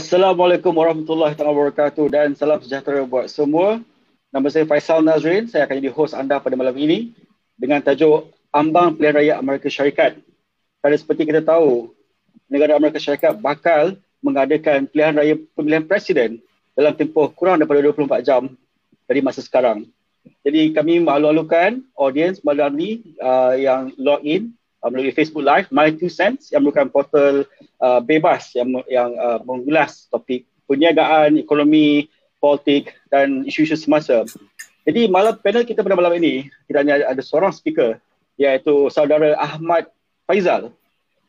Assalamualaikum warahmatullahi wabarakatuh dan salam sejahtera buat semua. Nama saya Faisal Nazrin, saya akan jadi host anda pada malam ini dengan tajuk Ambang Pilihan Raya Amerika Syarikat. Kerana seperti kita tahu, negara Amerika Syarikat bakal mengadakan pilihan raya pemilihan presiden dalam tempoh kurang daripada 24 jam dari masa sekarang. Jadi kami malu-alukan audiens malam ni uh, yang log in uh, melalui Facebook Live My Two Cents yang merupakan portal uh, bebas yang yang uh, mengulas topik perniagaan, ekonomi, politik dan isu-isu semasa. Jadi malam panel kita pada malam ini kita hanya ada seorang speaker iaitu saudara Ahmad Faizal.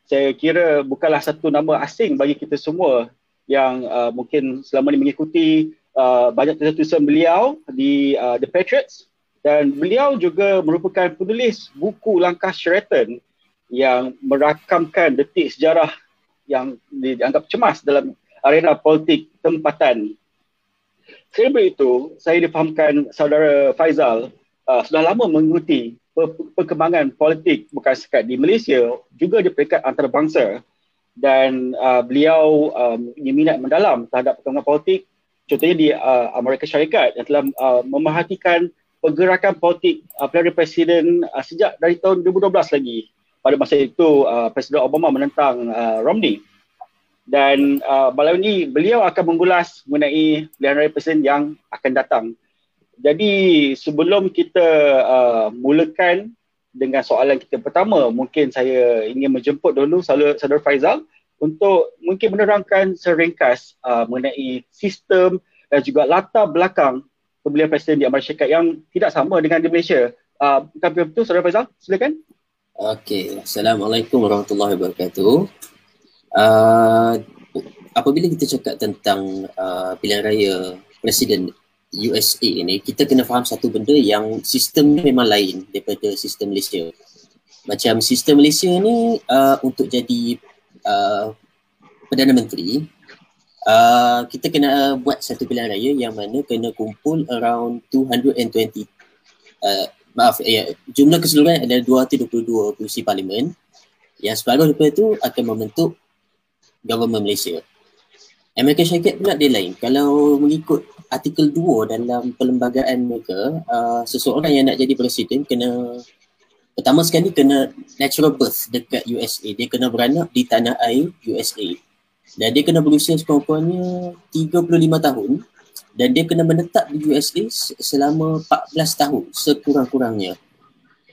Saya kira bukanlah satu nama asing bagi kita semua yang uh, mungkin selama ini mengikuti uh, banyak tulisan beliau di uh, The Patriots dan beliau juga merupakan penulis buku Langkah Sheraton yang merakamkan detik sejarah yang dianggap cemas dalam arena politik tempatan. Sebab itu, saya difahamkan saudara Faizal uh, sudah lama mengikuti perkembangan politik bukan sekat di Malaysia, juga di peringkat antarabangsa. Dan uh, beliau um, minat mendalam terhadap perkembangan politik contohnya di uh, Amerika Syarikat yang telah uh, memerhatikan pergerakan politik uh, pilihan presiden uh, sejak dari tahun 2012 lagi pada masa itu uh, Presiden Obama menentang uh, Romney dan uh, malam ini beliau akan mengulas mengenai pilihan raya presiden yang akan datang. Jadi sebelum kita uh, mulakan dengan soalan kita pertama, mungkin saya ingin menjemput dulu saudara, Faizal untuk mungkin menerangkan seringkas uh, mengenai sistem dan juga latar belakang pemilihan presiden di Amerika Syarikat yang tidak sama dengan di Malaysia. Uh, bukan betul saudara Faizal? Silakan. Okey, Assalamualaikum warahmatullahi wabarakatuh uh, apabila kita cakap tentang uh, pilihan raya presiden USA ini, kita kena faham satu benda yang sistem memang lain daripada sistem Malaysia. Macam sistem Malaysia ni uh, untuk jadi uh, Perdana Menteri, uh, kita kena buat satu pilihan raya yang mana kena kumpul around 220 uh, maaf, ya, jumlah keseluruhan adalah 222 kursi parlimen yang separuh daripada itu akan membentuk government Malaysia. Amerika Syarikat pula dia lain. Kalau mengikut artikel 2 dalam perlembagaan mereka, uh, seseorang yang nak jadi presiden kena pertama sekali kena natural birth dekat USA. Dia kena beranak di tanah air USA. Dan dia kena berusia sekurang-kurangnya 35 tahun dan dia kena menetap di USA selama 14 tahun sekurang-kurangnya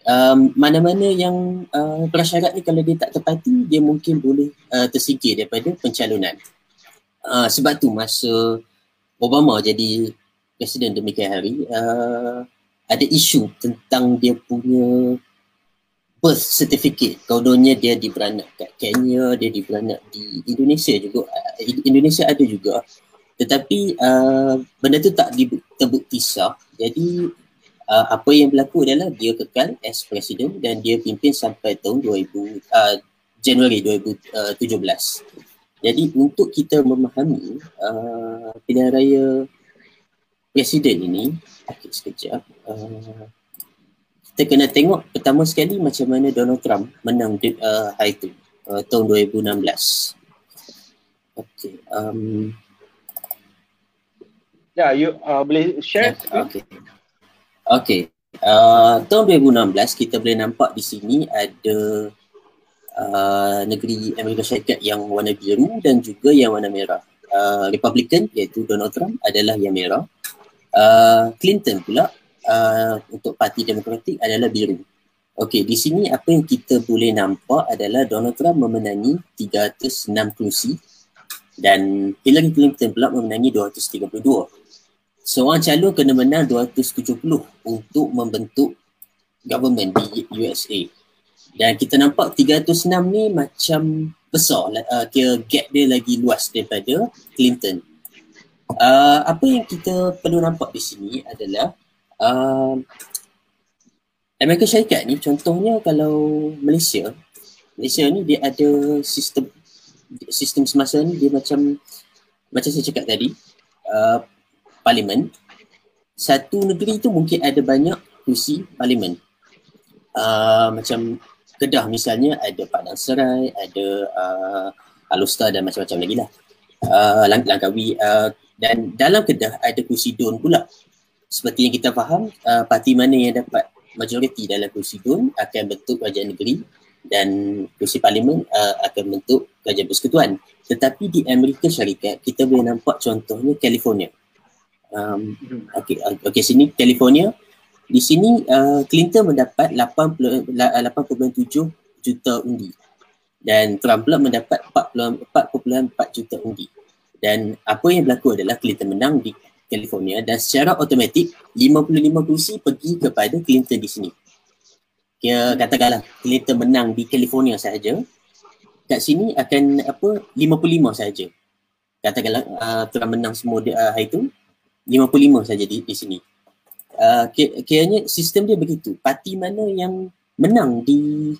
um, mana-mana yang uh, prasyarat ni kalau dia tak tepati dia mungkin boleh uh, tersingkir daripada pencalonan. Uh, sebab tu masa Obama jadi presiden demikian hari uh, ada isu tentang dia punya birth certificate. Kononnya dia diberanak kat Kenya, dia diberanak di Indonesia juga. Uh, Indonesia ada juga. Tetapi uh, benda tu tak terbukti sah. Jadi uh, apa yang berlaku adalah dia kekal as presiden dan dia pimpin sampai tahun 2000 uh, Januari 2017. Jadi untuk kita memahami uh, pilihan raya presiden ini, okay, sekejap. Uh, kita kena tengok pertama sekali macam mana Donald Trump menang di, uh, hari itu uh, tahun 2016. Okay. Um, ya, yeah, you uh, boleh share? Yeah, okay. Okay. Uh, tahun 2016 kita boleh nampak di sini ada uh, negeri Amerika Syarikat yang warna biru dan juga yang warna merah. Uh, Republican iaitu Donald Trump adalah yang merah. Uh, Clinton pula uh, untuk Parti Demokratik adalah biru. Okey, di sini apa yang kita boleh nampak adalah Donald Trump memenangi 306 kerusi dan Hillary Clinton pula memenangi 232 seorang calon kena menang 270 untuk membentuk government di USA. Dan kita nampak 306 ni macam besar, uh, kira gap dia lagi luas daripada Clinton. Uh, apa yang kita perlu nampak di sini adalah uh, Amerika Syarikat ni contohnya kalau Malaysia, Malaysia ni dia ada sistem sistem semasa ni dia macam macam saya cakap tadi, uh, parlimen satu negeri tu mungkin ada banyak kursi parlimen uh, macam Kedah misalnya ada Padang Serai ada uh, Alustar dan macam-macam lagi lah. Uh, Lang- Langkawi uh, dan dalam Kedah ada kursi DUN pula. Seperti yang kita faham uh, parti mana yang dapat majoriti dalam kursi DUN akan bentuk kerajaan negeri dan kursi parlimen uh, akan bentuk kerajaan persekutuan. Tetapi di Amerika Syarikat kita boleh nampak contohnya California um, okay, okay, sini California di sini uh, Clinton mendapat 80, 8.7 juta undi. Dan Trump pula mendapat 4.4 juta undi. Dan apa yang berlaku adalah Clinton menang di California dan secara automatik 55 kursi pergi kepada Clinton di sini. Kira katakanlah Clinton menang di California sahaja kat sini akan apa 55 sahaja. Katakanlah uh, Trump menang semua uh, hari tu 55 saja di, di sini uh, kiranya sistem dia begitu. Parti mana yang menang di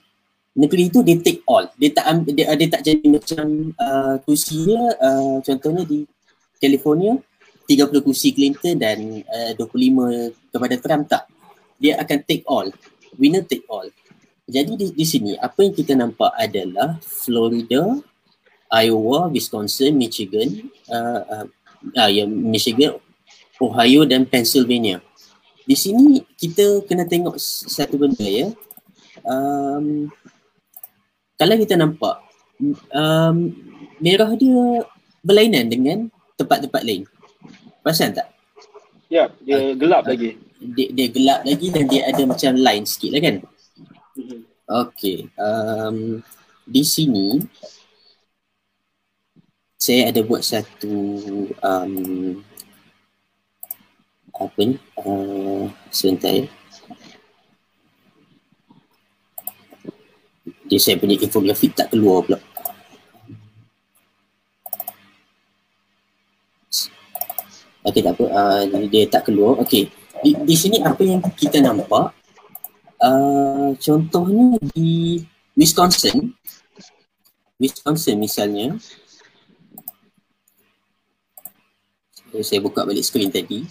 negeri itu dia take all. Dia tak dia, dia tak jadi macam uh, kursi dia uh, contohnya di California 30 kursi Clinton dan uh, 25 kepada Trump tak. Dia akan take all. Winner take all. Jadi di, di sini apa yang kita nampak adalah Florida, Iowa, Wisconsin, Michigan, uh, uh, uh, ya, Michigan, Ohio dan Pennsylvania di sini kita kena tengok satu benda ya. Um, kalau kita nampak um, merah dia berlainan dengan tempat-tempat lain. Perasan tak? Ya, dia uh, gelap uh, lagi. Dia, dia gelap lagi dan dia ada macam line sikit lah kan? Mm-hmm. Okay. Um, di sini saya ada buat satu um, apa ni uh, sebentar ya dia saya punya infografik tak keluar pula. Okey tak apa, uh, dia tak keluar. Okey, di, di sini apa yang kita nampak, uh, contohnya di Wisconsin, Wisconsin misalnya, saya buka balik skrin tadi.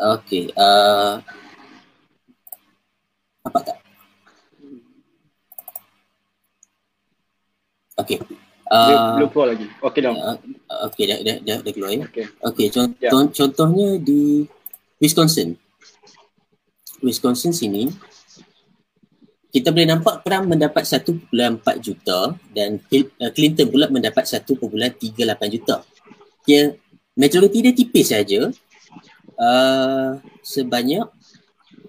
Okay. Uh, apa tak? Okay. Uh, belum keluar lagi. Okay dah. Uh, okay dah, dah, dah, dah keluar ya. Okay. Okay. Contoh, yeah. contohnya di Wisconsin. Wisconsin sini kita boleh nampak Trump mendapat 1.4 juta dan uh, Clinton pula mendapat 1.38 juta. Dia majoriti dia tipis saja uh, sebanyak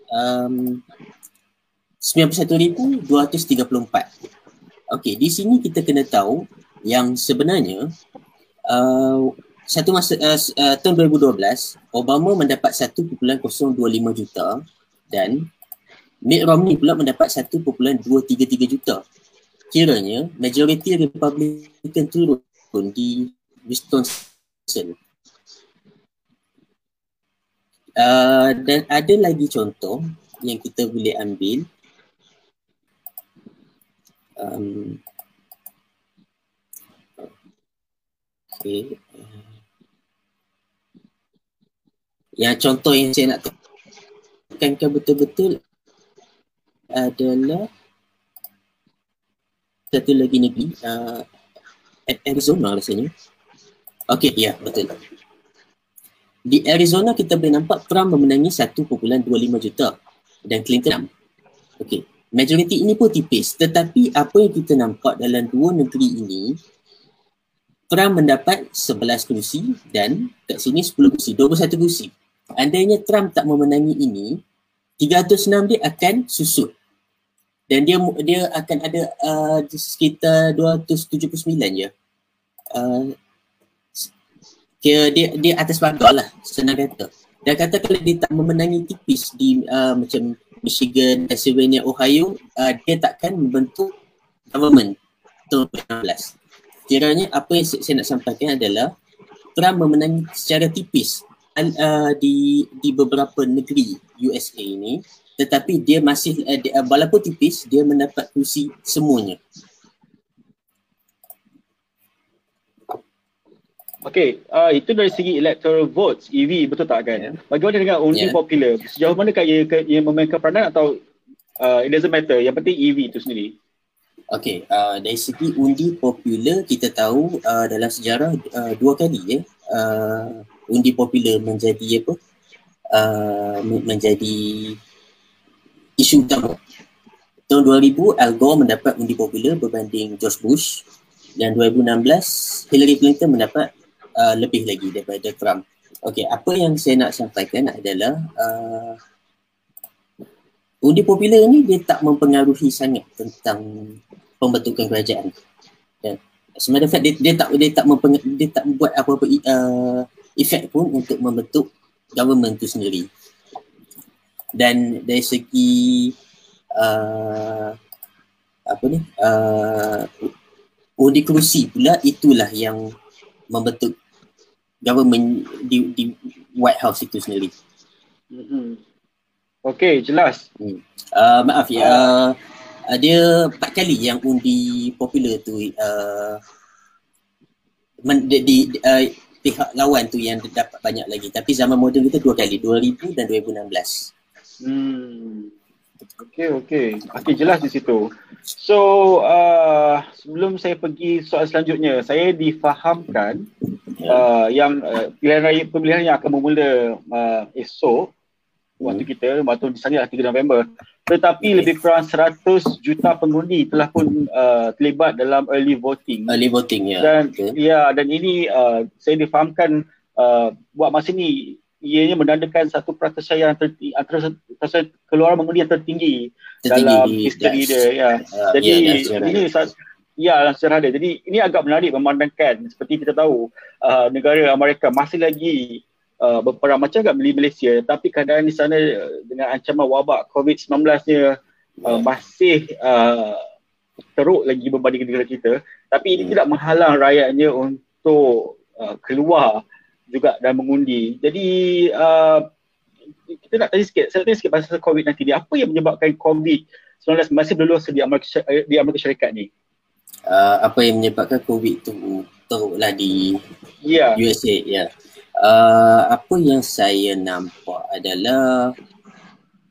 um, 91,234. Okey, di sini kita kena tahu yang sebenarnya uh, satu masa uh, uh, tahun 2012 Obama mendapat 1.025 juta dan Mitt Romney pula mendapat 1.233 juta. Kiranya majoriti Republican turun di Wisconsin Uh, dan ada lagi contoh yang kita boleh ambil. Um, okay. yang contoh yang saya nak tekankan betul-betul adalah satu lagi negeri uh, Arizona rasanya. Okay, ya betul di Arizona kita boleh nampak Trump memenangi 1.25 juta dan Clinton 6. Okey, majoriti ini pun tipis tetapi apa yang kita nampak dalam dua negeri ini Trump mendapat 11 kursi dan kat sini 10 kursi, 21 kursi. Andainya Trump tak memenangi ini, 306 dia akan susut. Dan dia dia akan ada uh, sekitar 279 je. Uh, kira dia dia atas pagar lah senang kata. Dan kata kalau dia tak memenangi tipis di uh, macam Michigan, Pennsylvania, Ohio uh, dia takkan membentuk government. Tahun 2016 kiranya apa yang saya nak sampaikan adalah Trump memenangi secara tipis uh, di di beberapa negeri USA ini. Tetapi dia masih uh, dia, uh, walaupun tipis dia mendapat kursi semuanya Okay, uh, itu dari segi electoral votes, EV betul tak kan? Yeah. Bagaimana dengan undi yeah. popular? Sejauh mana kan ia, ia memainkan peranan atau uh, it doesn't matter, yang penting EV itu sendiri? Okey, uh, dari segi undi popular kita tahu uh, dalam sejarah uh, dua kali ya uh, undi popular menjadi apa? Uh, menjadi isu utama. Tahun 2000 Al Gore mendapat undi popular berbanding George Bush dan 2016 Hillary Clinton mendapat uh, lebih lagi daripada Trump. Okey, apa yang saya nak sampaikan adalah uh, undi popular ni dia tak mempengaruhi sangat tentang pembentukan kerajaan. Dan semasa fact dia, dia tak dia tak mempeng, dia tak buat apa-apa uh, efek pun untuk membentuk government tu sendiri. Dan dari segi uh, apa ni uh, undi kerusi pula itulah yang membentuk government di, di White House itu sendiri. Mm-hmm. Okay, jelas. Hmm. Uh, maaf ya, uh, uh, dia empat kali yang undi popular tu uh, men, di, di uh, pihak lawan tu yang dapat banyak lagi. Tapi zaman moden kita dua kali, 2000 dan 2016. Hmm. Okay, okay. Okay, jelas di situ. So, uh, sebelum saya pergi soal selanjutnya, saya difahamkan yeah. uh, yang uh, pilihan raya pemilihan yang akan bermula uh, esok waktu hmm. kita waktu di sana 3 November tetapi yes. lebih kurang 100 juta pengundi telah pun uh, terlibat dalam early voting early voting ya dan okay. ya dan ini uh, saya difahamkan uh, buat masa ini ianya menandakan satu perasaan tertinggi antara keluaran mengundi yang tertinggi, tertinggi dalam history dia ya. Uh, jadi yeah, ini Ya, dalam sejarah dia. Jadi ini agak menarik memandangkan. Seperti kita tahu uh, negara Amerika masih lagi uh, berperang. Macam kat beli Malaysia tapi keadaan di sana uh, dengan ancaman wabak COVID-19 nya uh, masih uh, teruk lagi berbanding negara kita. Tapi ini hmm. tidak menghalang rakyatnya untuk uh, keluar juga dan mengundi jadi uh, kita nak tanya sikit saya tanya sikit pasal COVID-19 ni apa yang menyebabkan COVID-19 masih berlalu di Amerika, di Amerika Syarikat ni uh, apa yang menyebabkan COVID tu teruklah di yeah. USA ya yeah uh, apa yang saya nampak adalah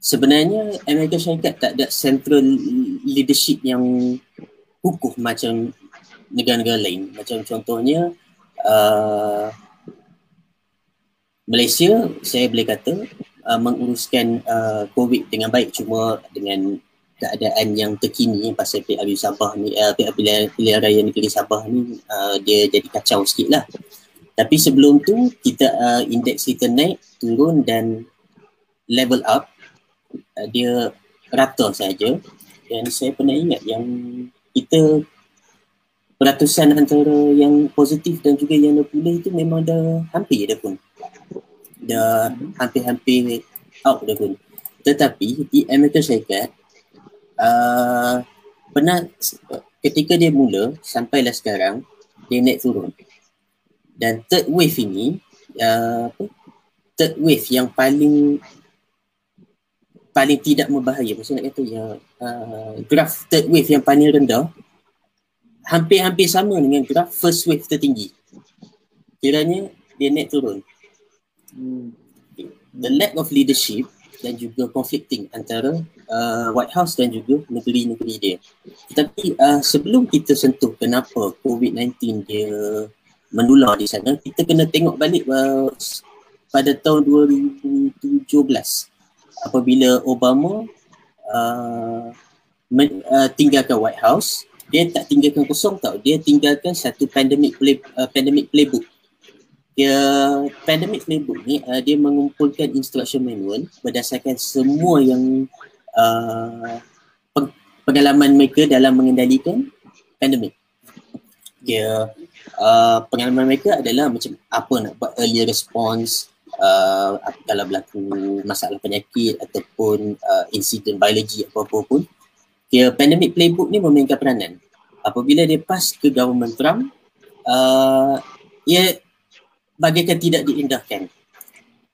sebenarnya Amerika Syarikat tak ada central leadership yang kukuh macam negara-negara lain. Macam contohnya uh, Malaysia saya boleh kata uh, menguruskan uh, COVID dengan baik cuma dengan keadaan yang terkini pasal PRU Sabah ni uh, pilihan, pilihan raya negeri Sabah ni uh, dia jadi kacau sikit lah. Tapi sebelum tu kita uh, indeks kita naik, turun dan level up. Uh, dia rata saja. Dan saya pernah ingat yang kita peratusan antara yang positif dan juga yang negatif itu memang dah hampir dah pun. Dah hampir-hampir out dah pun. Tetapi di Amerika Syarikat uh, pernah ketika dia mula sampailah sekarang dia naik turun dan third wave ini uh, third wave yang paling paling tidak berbahaya maksud nak kata ya uh, graf third wave yang paling rendah hampir-hampir sama dengan graf first wave tertinggi kiranya dia naik turun. The lack of leadership dan juga conflicting antara uh, White House dan juga negeri-negeri dia. Tetapi uh, sebelum kita sentuh kenapa COVID-19 dia menular di sana kita kena tengok balik uh, pada tahun 2017 apabila Obama uh, men, uh, tinggalkan White House dia tak tinggalkan kosong tau. Dia tinggalkan satu pandemic play, uh, pandemic playbook dia pandemic playbook ni uh, dia mengumpulkan instruction manual berdasarkan semua yang uh, pengalaman mereka dalam mengendalikan pandemic. Dia uh, pengalaman mereka adalah macam apa nak buat early response uh, kalau berlaku masalah penyakit ataupun uh, insiden biologi apa-apa pun. Dia pandemic playbook ni memainkan peranan. Apabila dia pas ke government Trump uh, ia bagaikan tidak diindahkan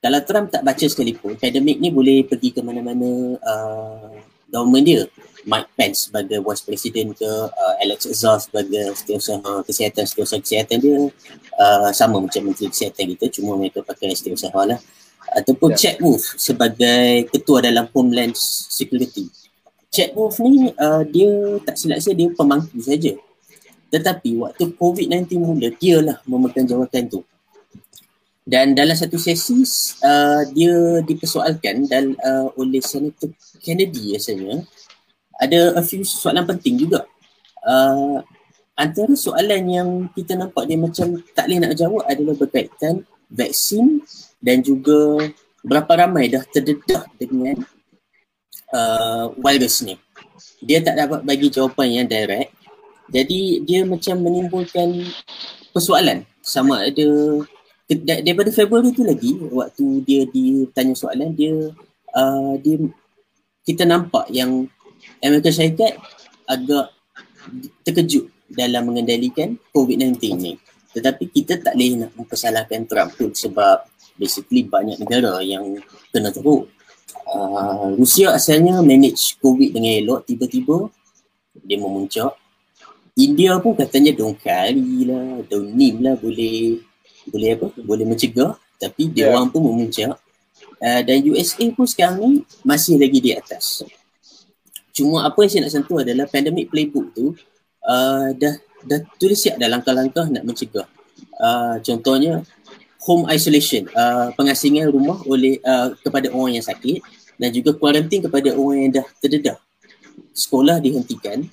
kalau Trump tak baca sekalipun pandemik ni boleh pergi ke mana-mana uh, government dia Mike Pence sebagai vice president ke uh, Alex Azar sebagai setiausaha kesihatan setiausaha kesihatan dia uh, sama macam menteri kesihatan kita cuma mereka pakai setiausaha lah ataupun yeah. Chad Wolf sebagai ketua dalam Homeland Security Chat Wolf ni uh, dia tak silap saya dia pemangku saja. Tetapi waktu COVID-19 mula, dia lah memegang jawatan tu. Dan dalam satu sesi, uh, dia dipersoalkan dan, uh, oleh Senator Kennedy rasanya, ada a few soalan penting juga. Uh, antara soalan yang kita nampak dia macam tak boleh nak jawab adalah berkaitan vaksin dan juga berapa ramai dah terdedah dengan uh, virus ni. Dia tak dapat bagi jawapan yang direct jadi dia macam menimbulkan persoalan sama ada daripada Februari tu lagi waktu dia ditanya soalan dia uh, dia kita nampak yang Amerika Syarikat agak terkejut dalam mengendalikan COVID-19 ni. Tetapi kita tak boleh nak mempersalahkan Trump pun sebab basically banyak negara yang kena teruk. Uh, Rusia asalnya manage COVID dengan elok, tiba-tiba dia memuncak India pun katanya dong kali lah, dong nim lah boleh boleh apa? Boleh mencegah tapi dia yeah. orang pun memuncak. Uh, dan USA pun sekarang ni masih lagi di atas. Cuma apa yang saya nak sentuh adalah pandemic playbook tu uh, dah dah tulis siap dah langkah-langkah nak mencegah. Uh, contohnya home isolation, uh, pengasingan rumah oleh uh, kepada orang yang sakit dan juga quarantine kepada orang yang dah terdedah. Sekolah dihentikan,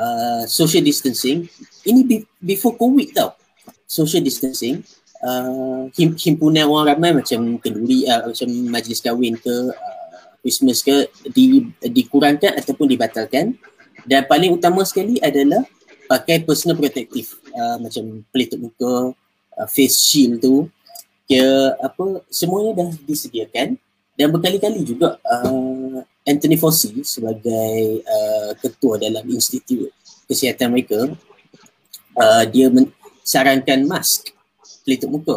uh, social distancing ini be- before covid tau social distancing uh, him- himpunan orang ramai macam kenduri uh, macam majlis kahwin ke uh, Christmas ke di, dikurangkan ataupun dibatalkan. Dan paling utama sekali adalah pakai personal protective uh, macam pelitup muka uh, face shield tu. Ke apa semuanya dah disediakan. Dan berkali-kali juga uh, Anthony Fauci sebagai uh, ketua dalam Institut Kesihatan mereka uh, dia men- sarankan mask pelitup muka.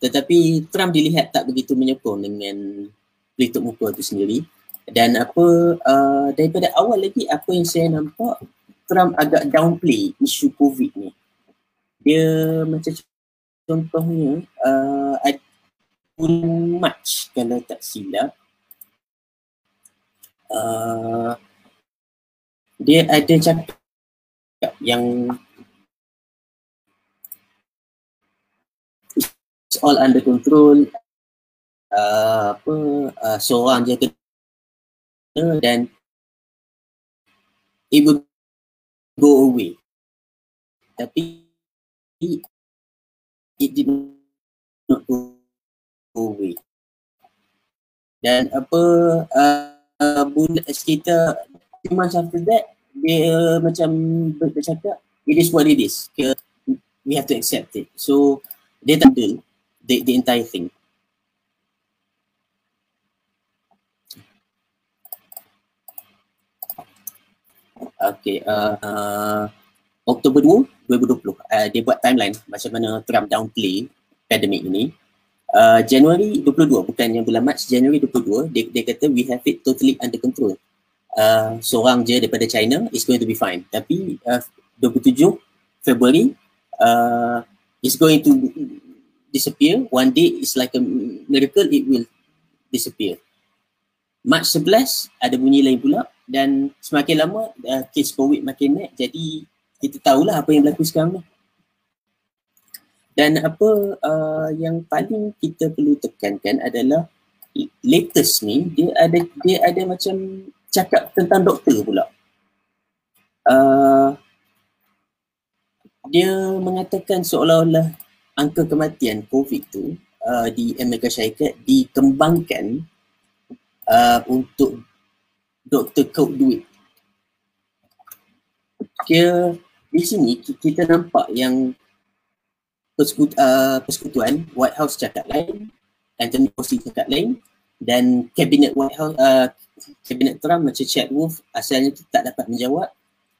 Tetapi Trump dilihat tak begitu menyokong dengan pelitup muka itu sendiri. Dan apa uh, daripada awal lagi apa yang saya nampak Trump agak downplay isu COVID ni. Dia macam contohnya uh, bulan March kalau tak silap. Uh, dia ada cakap yang it's all under control uh, apa uh, seorang je kena dan it will go away tapi it did not go away. Dan apa uh, sekitar two months after that dia macam bercakap it is what it is. We have to accept it. So dia tak deal the, the entire thing. Okay, uh, uh, Oktober 2, 2020, uh, dia buat timeline macam mana Trump downplay pandemic ini. Uh, Januari 22 bukan yang bulan Mac Januari 22 dia, dia kata we have it totally under control. Uh, seorang je daripada China is going to be fine. Tapi uh, 27 Februari uh, is going to disappear one day is like a miracle it will disappear Mac 11 ada bunyi lain pula dan semakin lama uh, case covid makin naik jadi kita tahulah apa yang berlaku sekarang ni dan apa uh, yang paling kita perlu tekankan adalah latest ni dia ada dia ada macam cakap tentang doktor pula. Uh, dia mengatakan seolah-olah angka kematian COVID tu uh, di Amerika Syarikat dikembangkan uh, untuk doktor kau duit. Kira di sini kita nampak yang uh, persekutuan White House cakap lain, Anthony Fauci cakap lain dan kabinet White House uh, kabinet Trump macam Chad Wolf asalnya tak dapat menjawab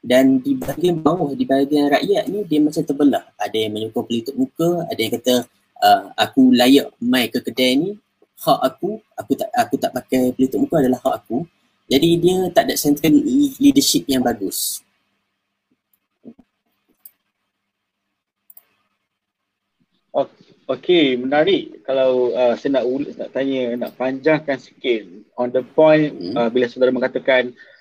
dan di bahagian bawah di bahagian rakyat ni dia macam terbelah. Ada yang menyokong pelitup muka ada yang kata uh, aku layak mai ke kedai ni hak aku aku tak aku tak pakai pelitup muka adalah hak aku. Jadi dia tak ada central leadership yang bagus. Okey, menarik. Kalau uh, saya nak ulis, nak tanya, nak panjangkan sikit on the point hmm. uh, bila saudara mengatakan uh,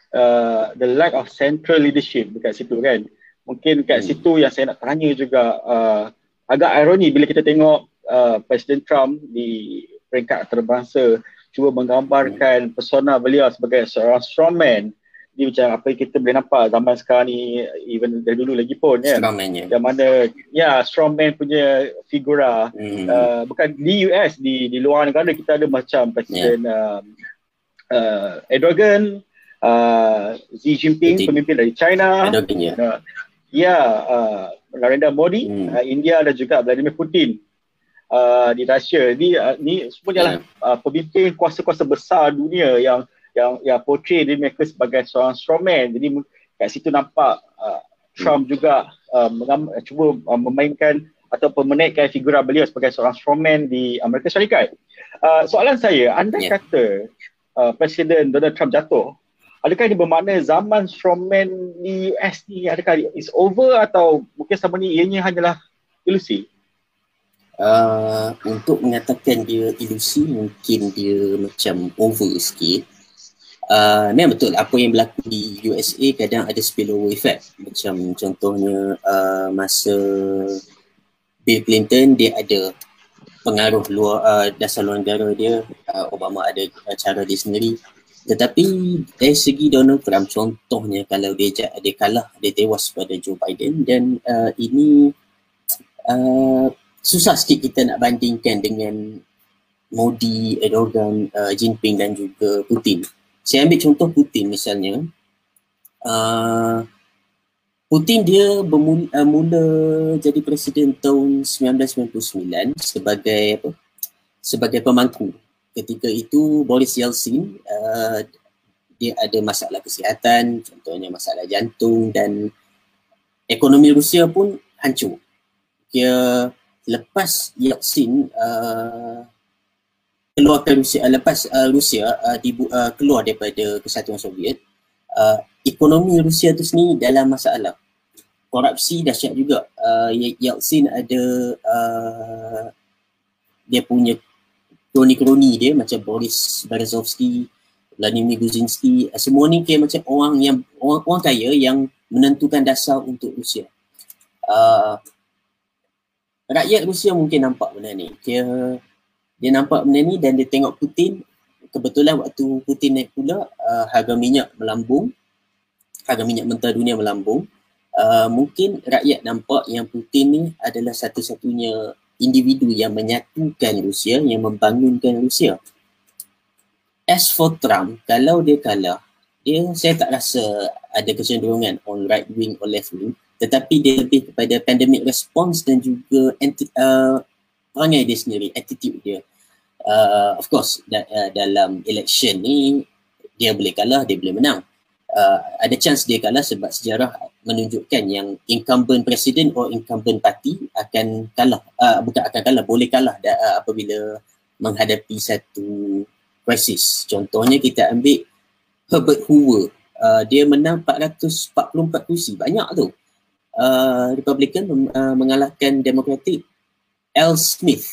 the lack of central leadership dekat situ kan. Mungkin kat hmm. situ yang saya nak tanya juga uh, agak ironi bila kita tengok uh, Presiden Trump di peringkat terbangsa cuba menggambarkan hmm. persona beliau sebagai seorang strongman dia macam apa yang kita boleh nampak zaman sekarang ni even dari dulu lagi pun kan strongman yang mana ya strongman punya figura hmm. uh, bukan di US di di luar negara kita ada macam presiden yeah. um, uh, Erdogan uh, Xi Jinping Putin. pemimpin dari China ya uh, ya uh, Narendra Modi hmm. uh, India dan juga Vladimir Putin uh, di Russia ni uh, ni semuanya yeah. uh, pemimpin kuasa-kuasa besar dunia yang yang yang portray dia mereka sebagai seorang strongman jadi kat situ nampak uh, Trump juga uh, mengam, cuba uh, memainkan atau menaikkan figura beliau sebagai seorang strongman di Amerika Syarikat. Uh, soalan saya, anda yeah. kata uh, Presiden Donald Trump jatuh, adakah ini bermakna zaman strongman di US ni adakah is over atau mungkin sama ni ianya hanyalah ilusi? Uh, untuk mengatakan dia ilusi mungkin dia macam over sikit. Uh, memang betul apa yang berlaku di USA kadang ada spillover effect. Macam contohnya uh, masa Bill Clinton dia ada pengaruh luar uh, dasar luar negara dia. Uh, Obama ada uh, cara dia sendiri tetapi dari segi Donald Trump contohnya kalau dia dia kalah dia tewas pada Joe Biden dan uh, ini uh, susah sikit kita nak bandingkan dengan Modi, Erdogan, uh, Jinping dan juga Putin. Saya ambil contoh Putin misalnya. Uh, Putin dia bermula, uh, mula jadi presiden tahun 1999 sebagai apa? Sebagai pemangku ketika itu Boris Yeltsin uh, dia ada masalah kesihatan contohnya masalah jantung dan ekonomi Rusia pun hancur. Dia lepas Yeltsin uh, keluarkan Rusia uh, lepas uh, Rusia uh, dibu, uh, keluar daripada kesatuan Soviet uh, ekonomi Rusia tu sendiri dalam masalah. Korupsi dahsyat juga. Uh, Yeltsin ada uh, dia punya kroni-kroni dia macam Boris Berezovsky Vladimir Guzinski uh, semua ni kira macam orang yang orang, orang kaya yang menentukan dasar untuk Rusia. Uh, rakyat Rusia mungkin nampak benda ni. Kira dia nampak benda ni dan dia tengok Putin. Kebetulan waktu Putin naik pula uh, harga minyak melambung. Harga minyak mentah dunia melambung. Uh, mungkin rakyat nampak yang Putin ni adalah satu-satunya individu yang menyatukan Rusia yang membangunkan Rusia. As for Trump kalau dia kalah dia saya tak rasa ada kecenderungan on right wing or left wing. Tetapi dia lebih kepada pandemic response dan juga anti, uh, perangai dia sendiri, attitude dia. Uh, of course da- uh, dalam election ni dia boleh kalah dia boleh menang. Uh, ada chance dia kalah sebab sejarah menunjukkan yang incumbent president or incumbent party akan kalah uh, bukan akan kalah boleh kalah uh, apabila menghadapi satu krisis. Contohnya kita ambil Herbert Hoover. Uh, dia menang 444 kursi. Banyak tu. Uh, Republican uh, mengalahkan Democratic Al Smith.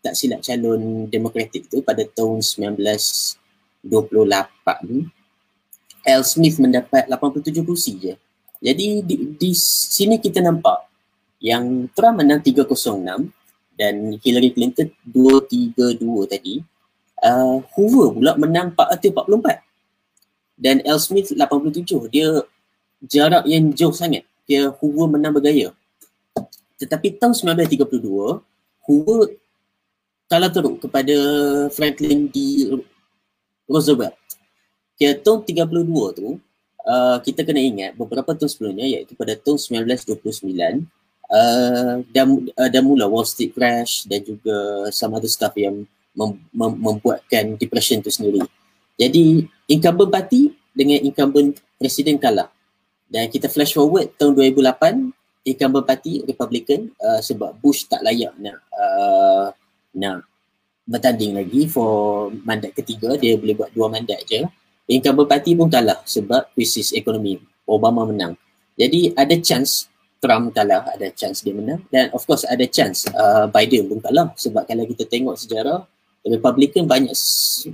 Tak silap calon demokratik tu pada tahun 1928 ni Al Smith mendapat 87 kursi je. Jadi di, di sini kita nampak yang Trump menang 306 dan Hillary Clinton 232 tadi. Uh, Hoover pula menang 444 dan Al Smith 87. Dia jarak yang jauh sangat. Dia Hoover menang bergaya. Tetapi tahun 1932, Hoover kalah teruk kepada Franklin D. Roosevelt. Kira tahun 32 tu, uh, kita kena ingat beberapa tahun sebelumnya iaitu pada tahun 1929 uh, dah, uh, dah mula Wall Street crash dan juga some other stuff yang mem- mem- membuatkan depression tu sendiri. Jadi incumbent party dengan incumbent presiden kalah. Dan kita flash forward tahun 2008, incumbent party Republican uh, sebab Bush tak layak nak uh, nak bertanding lagi for mandat ketiga dia boleh buat dua mandat je incumbent party pun kalah sebab krisis ekonomi Obama menang. Jadi ada chance Trump kalah ada chance dia menang. Dan of course ada chance uh, Biden pun kalah sebab kalau kita tengok sejarah Republican banyak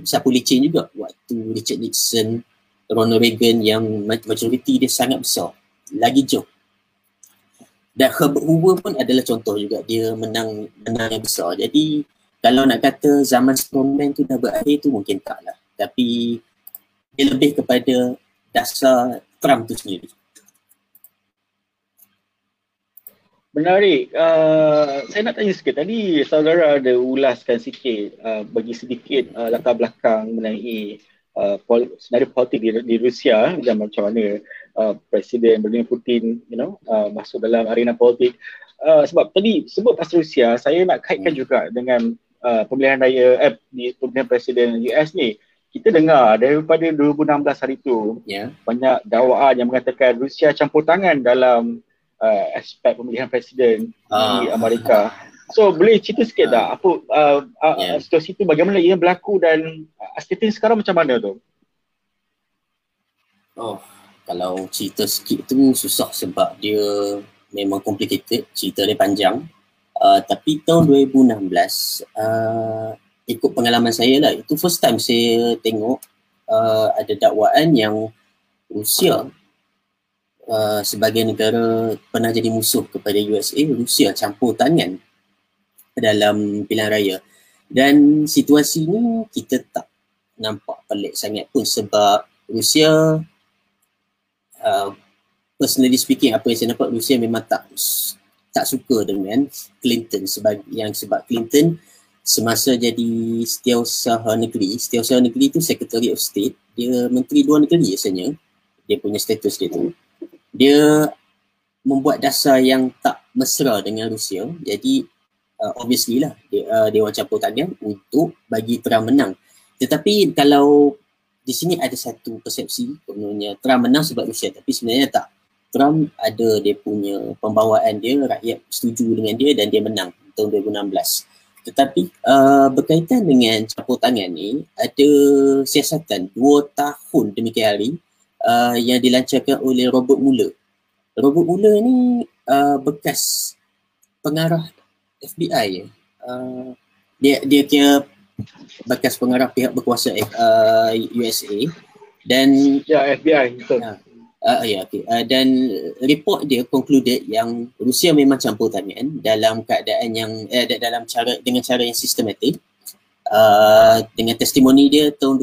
sapu licin juga. Waktu Richard Nixon Ronald Reagan yang majoriti dia sangat besar. Lagi jauh. Dan Herbert Hoover pun adalah contoh juga. Dia menang menang yang besar. Jadi kalau nak kata zaman strongman tu dah berakhir tu mungkin tak lah. Tapi dia lebih kepada dasar Trump tu sendiri Menarik. Uh, saya nak tanya sikit. Tadi saudara ada ulaskan sikit, uh, bagi sedikit uh, latar belakang mengenai uh, pol- senario politik di, di Rusia dan macam mana uh, Presiden Vladimir Putin you know, uh, masuk dalam arena politik. Uh, sebab tadi sebut pasal Rusia, saya nak kaitkan hmm. juga dengan uh, pemilihan raya eh, di pemilihan Presiden US ni. Kita dengar daripada 2016 hari itu yeah. banyak dakwaan yang mengatakan Rusia campur tangan dalam uh, aspek pemilihan presiden uh. di ah. Amerika. So boleh cerita sikit uh. tak apa uh, uh, yeah. situasi itu bagaimana ia berlaku dan uh, setting sekarang macam mana tu? Oh, kalau cerita sikit tu susah sebab dia memang complicated, cerita dia panjang. Uh, tapi tahun 2016 uh, ikut pengalaman saya lah, itu first time saya tengok uh, ada dakwaan yang Rusia uh, sebagai negara pernah jadi musuh kepada USA, Rusia campur tangan dalam pilihan raya. Dan situasi ni kita tak nampak pelik sangat pun sebab Rusia uh, personally speaking apa yang saya nampak Rusia memang tak tak suka dengan Clinton sebagai yang sebab Clinton semasa jadi setiausaha negeri, setiausaha negeri tu Secretary of State, dia menteri luar negeri biasanya, dia punya status dia tu. Dia membuat dasar yang tak mesra dengan Rusia. Jadi uh, obviously lah dia, uh, Dewan Campur Tangan untuk bagi Trump menang. Tetapi kalau di sini ada satu persepsi kononnya Trump menang sebab Rusia. Tapi sebenarnya tak. Trump ada dia punya pembawaan dia rakyat setuju dengan dia dan dia menang tahun 2016 tetapi uh, berkaitan dengan campur tangan ni ada siasatan dua tahun demikian hari uh, yang dilancarkan oleh Robert Mueller. Robert Mueller ni uh, bekas pengarah FBI. Uh, dia dia kira bekas pengarah pihak berkuasa uh, USA dan ya FBI betul. Uh, uh, ya okay. uh, dan report dia concluded yang Rusia memang campur tangan dalam keadaan yang eh, dalam cara dengan cara yang sistematik uh, dengan testimoni dia tahun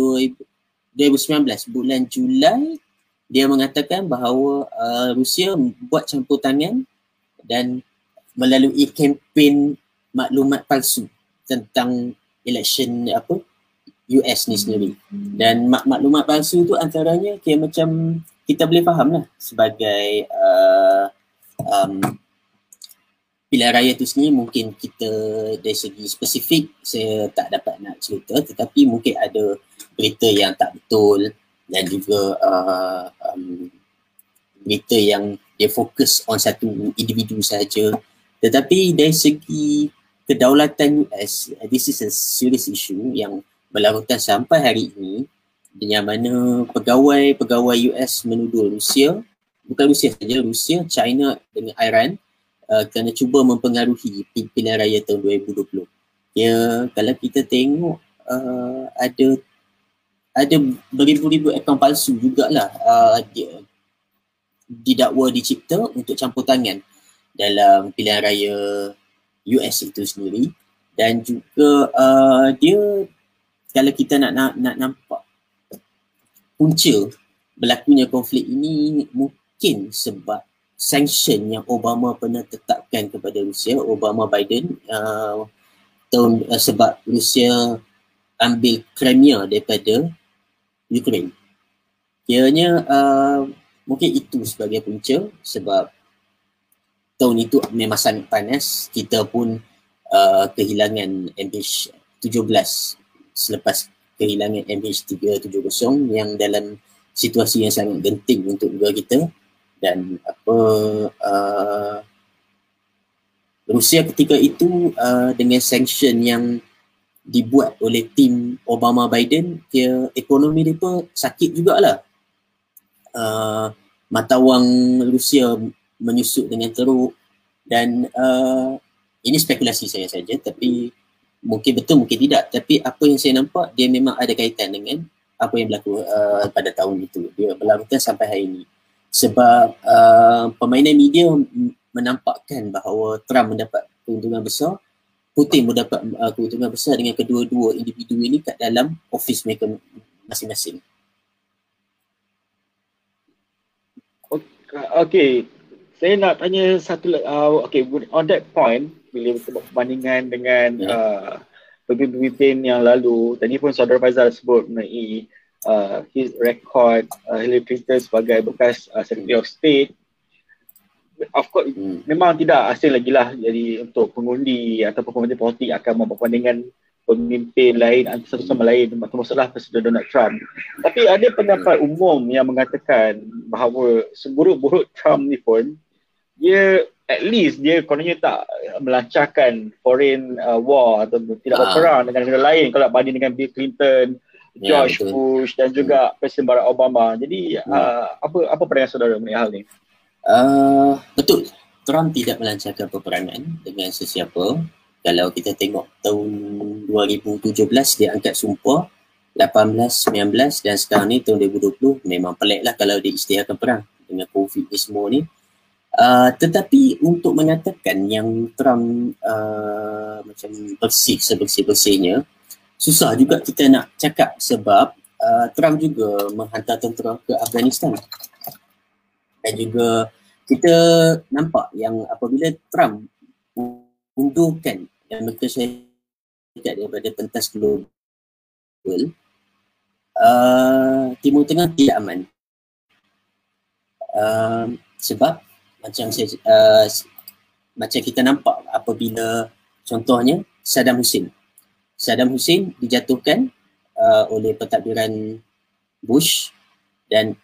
2019 bulan Julai dia mengatakan bahawa uh, Rusia buat campur tangan dan melalui kempen maklumat palsu tentang election apa US ni sendiri dan mak- maklumat palsu tu antaranya kira macam kita boleh faham lah sebagai uh, um, pilihan raya tu sendiri mungkin kita dari segi spesifik saya tak dapat nak cerita tetapi mungkin ada berita yang tak betul dan juga uh, um, berita yang dia fokus on satu individu saja. Tetapi dari segi kedaulatan US this is a serious issue yang berlarutan sampai hari ini dengan mana pegawai-pegawai US menuduh Rusia bukan Rusia saja Rusia, China dengan Iran uh, kerana cuba mempengaruhi pilihan raya tahun 2020 ya kalau kita tengok uh, ada ada beribu-ribu akaun palsu jugalah uh, dia didakwa dicipta untuk campur tangan dalam pilihan raya US itu sendiri. Dan juga uh, dia kalau kita nak, nak nak nampak punca berlakunya konflik ini mungkin sebab sanction yang Obama pernah tetapkan kepada Rusia Obama Biden uh, tahun uh, sebab Rusia ambil Crimea daripada Ukraine. Kiranya uh, mungkin itu sebagai punca sebab tahun itu memang sangat panas. Kita pun uh, kehilangan MH17 selepas kehilangan MH370 yang dalam situasi yang sangat genting untuk negara kita. Dan apa uh, Rusia ketika itu uh, dengan sanction yang dibuat oleh tim Obama Biden dia ekonomi pun sakit jugalah. Uh, mata wang Rusia menyusut dengan teruk. Dan uh, ini spekulasi saya saja tapi mungkin betul mungkin tidak tapi apa yang saya nampak dia memang ada kaitan dengan apa yang berlaku uh, pada tahun itu. Dia berlangsung sampai hari ini. Sebab uh, permainan media menampakkan bahawa Trump mendapat keuntungan besar, Putin mendapat uh, keuntungan besar dengan kedua-dua individu ini kat dalam office mereka masing-masing. Okay, saya nak tanya satu uh, okay on that point bila kita buat perbandingan dengan yeah. uh, pemimpin yang lalu. Tadi pun saudara Faizal sebut mengenai uh, his record uh, Hillary Clinton sebagai bekas uh, Secretary of State. Of course hmm. memang tidak asing lagi lah jadi untuk pengundi ataupun pemimpin politik akan memperbandingkan pemimpin lain antara satu sama lain. Termasuklah Presiden Donald Trump. Tapi ada pendapat umum yang mengatakan bahawa seburuk-buruk Trump ni pun dia at least dia kononnya tak melancarkan foreign uh, war atau tidak ah. berperang dengan negara lain kalau banding dengan Bill Clinton, ya, George yeah, Bush dan juga hmm. Presiden Barack Obama. Jadi hmm. uh, apa apa pandangan saudara mengenai hal ni? Uh, betul. Trump tidak melancarkan peperangan dengan sesiapa. Kalau kita tengok tahun 2017 dia angkat sumpah 18, 19 dan sekarang ni tahun 2020 memang pelik lah kalau dia istiharkan perang dengan COVID ni semua ni. Uh, tetapi untuk mengatakan yang Trump uh, macam bersih sebersih-bersihnya susah juga kita nak cakap sebab uh, Trump juga menghantar tentera ke Afghanistan. Dan juga kita nampak yang apabila Trump undurkan Amerika Syarikat daripada pentas global uh, Timur Tengah tidak aman. Uh, sebab macam saya uh, macam kita nampak apabila contohnya Saddam Hussein. Saddam Hussein dijatuhkan uh, oleh pentadbiran Bush dan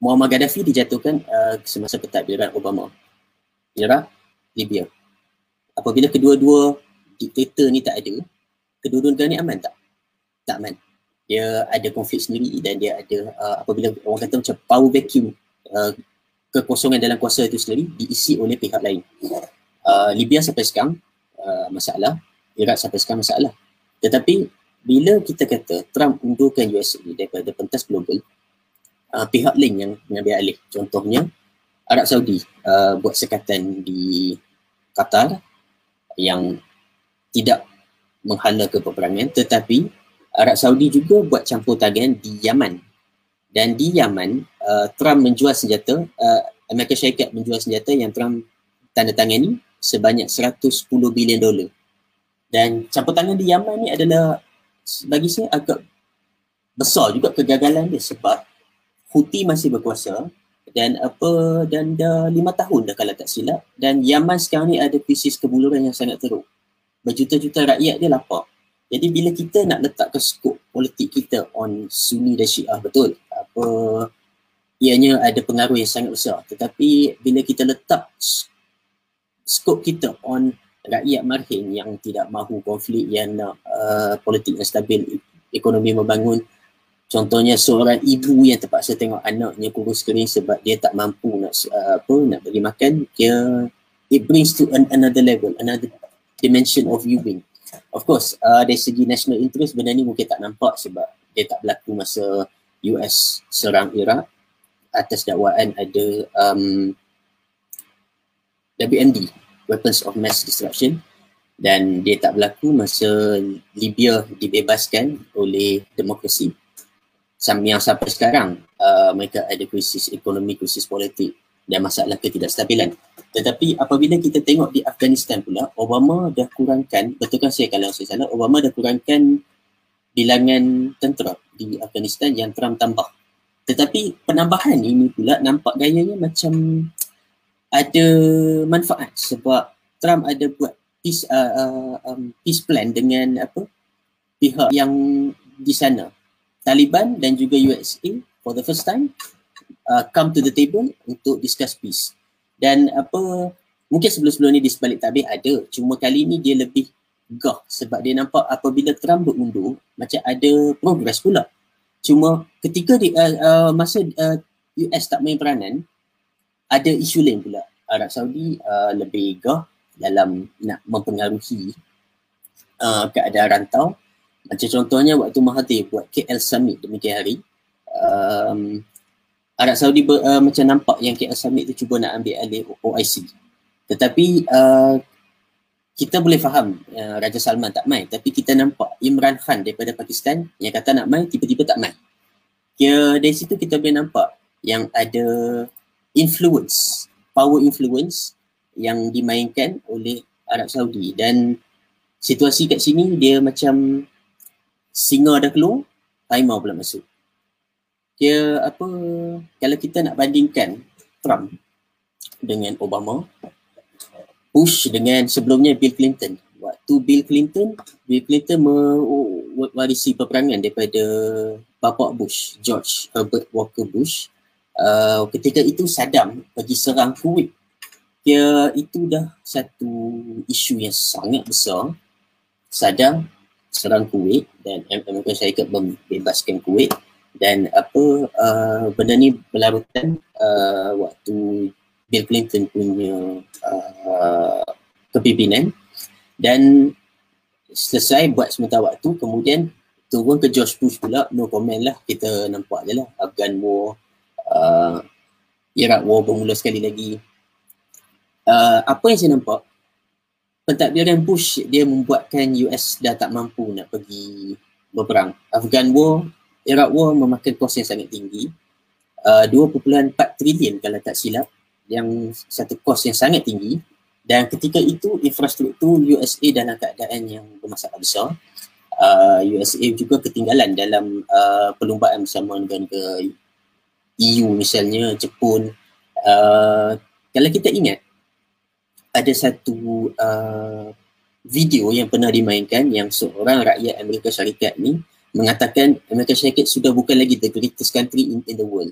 Muammar Gaddafi dijatuhkan uh, semasa pentadbiran Obama. Iraq, Libya. Apabila kedua-dua diktator ni tak ada, kedua-dua negara ni aman tak? Tak aman. Dia ada konflik sendiri dan dia ada uh, apabila orang kata macam power vacuum uh, kekosongan dalam kuasa itu sendiri diisi oleh pihak lain. Uh, Libya sampai sekarang uh, masalah, Iraq sampai sekarang masalah. Tetapi bila kita kata Trump undurkan US daripada pentas global, uh, pihak lain yang mengambil alih. Contohnya Arab Saudi uh, buat sekatan di Qatar yang tidak menghala ke peperangan tetapi Arab Saudi juga buat campur tangan di Yaman dan di Yaman uh, Trump menjual senjata uh, Amerika Syarikat menjual senjata yang Trump tanda tangan ni sebanyak 110 bilion dolar. Dan campur tangan di Yaman ni adalah bagi saya agak besar juga kegagalan dia sebab Houthi masih berkuasa dan apa dan dah lima tahun dah kalau tak silap. Dan Yaman sekarang ni ada krisis kebuluran yang sangat teruk. Berjuta-juta rakyat dia lapar jadi bila kita nak letak ke skop politik kita on Sunni dan Syiah betul? Apa ianya ada pengaruh yang sangat besar. Tetapi bila kita letak skop kita on rakyat marhin yang tidak mahu konflik yang nak uh, politik yang stabil ekonomi membangun contohnya seorang ibu yang terpaksa tengok anaknya kurus kering sebab dia tak mampu nak uh, apa nak bagi makan dia it brings to an, another level another dimension of viewing Of course, uh, dari segi national interest benda ni mungkin tak nampak sebab dia tak berlaku masa US serang Iraq. Atas dakwaan ada um, WMD, Weapons of Mass Destruction. Dan dia tak berlaku masa Libya dibebaskan oleh demokrasi. Yang sampai sekarang uh, mereka ada krisis ekonomi, krisis politik dan masalah ketidakstabilan. Tetapi apabila kita tengok di Afghanistan pula, Obama dah kurangkan, betulkan saya kalau saya salah, Obama dah kurangkan bilangan tentera di Afghanistan yang Trump tambah. Tetapi penambahan ini pula nampak gayanya macam ada manfaat sebab Trump ada buat peace, uh, uh, um, peace plan dengan apa pihak yang di sana. Taliban dan juga USA for the first time uh, come to the table untuk discuss peace. Dan apa mungkin sebelum-sebelum ni di sebalik tabir ada cuma kali ni dia lebih gah sebab dia nampak apabila Trump berundur macam ada progress pula. Cuma ketika di uh, uh, masa uh, US tak main peranan ada isu lain pula. Arab Saudi uh, lebih gah dalam nak mempengaruhi uh, keadaan rantau Macam contohnya waktu Mahathir buat KL Summit demikian hari, um, Arab Saudi ber, uh, macam nampak yang KL Summit tu cuba nak ambil alih OIC. Tetapi uh, kita boleh faham uh, Raja Salman tak main tapi kita nampak Imran Khan daripada Pakistan yang kata nak main tiba-tiba tak main. Kira dari situ kita boleh nampak yang ada influence, power influence yang dimainkan oleh Arab Saudi dan situasi kat sini dia macam singa dah keluar, harimau pula masuk dia apa kalau kita nak bandingkan Trump dengan Obama Bush dengan sebelumnya Bill Clinton. Waktu Bill Clinton Bill Clinton mewarisi peperangan daripada bapa Bush George Herbert Walker Bush. Uh, ketika itu Saddam pergi serang Kuwait. Dia itu dah satu isu yang sangat besar. Saddam serang Kuwait dan Amerika Syarikat membebaskan Kuwait dan apa uh, benda ni berlarutan uh, waktu Bill Clinton punya uh, kepimpinan. Dan selesai buat sementara waktu kemudian turun ke George Bush pula. No comment lah kita nampak je lah. Afghan War uh, Iraq War bermula sekali lagi. Uh, apa yang saya nampak pentadbiran Bush dia membuatkan US dah tak mampu nak pergi berperang. Afghan War Iraq War memakan kos yang sangat tinggi. Uh, 2.4 trilion kalau tak silap. Yang satu kos yang sangat tinggi. Dan ketika itu infrastruktur USA dalam keadaan yang bermasalah besar. Uh, USA juga ketinggalan dalam uh, perlumbaan bersama negara EU misalnya Jepun. Uh, kalau kita ingat ada satu uh, video yang pernah dimainkan yang seorang rakyat Amerika Syarikat ni mengatakan Amerika Syarikat sudah bukan lagi the greatest country in, in the world.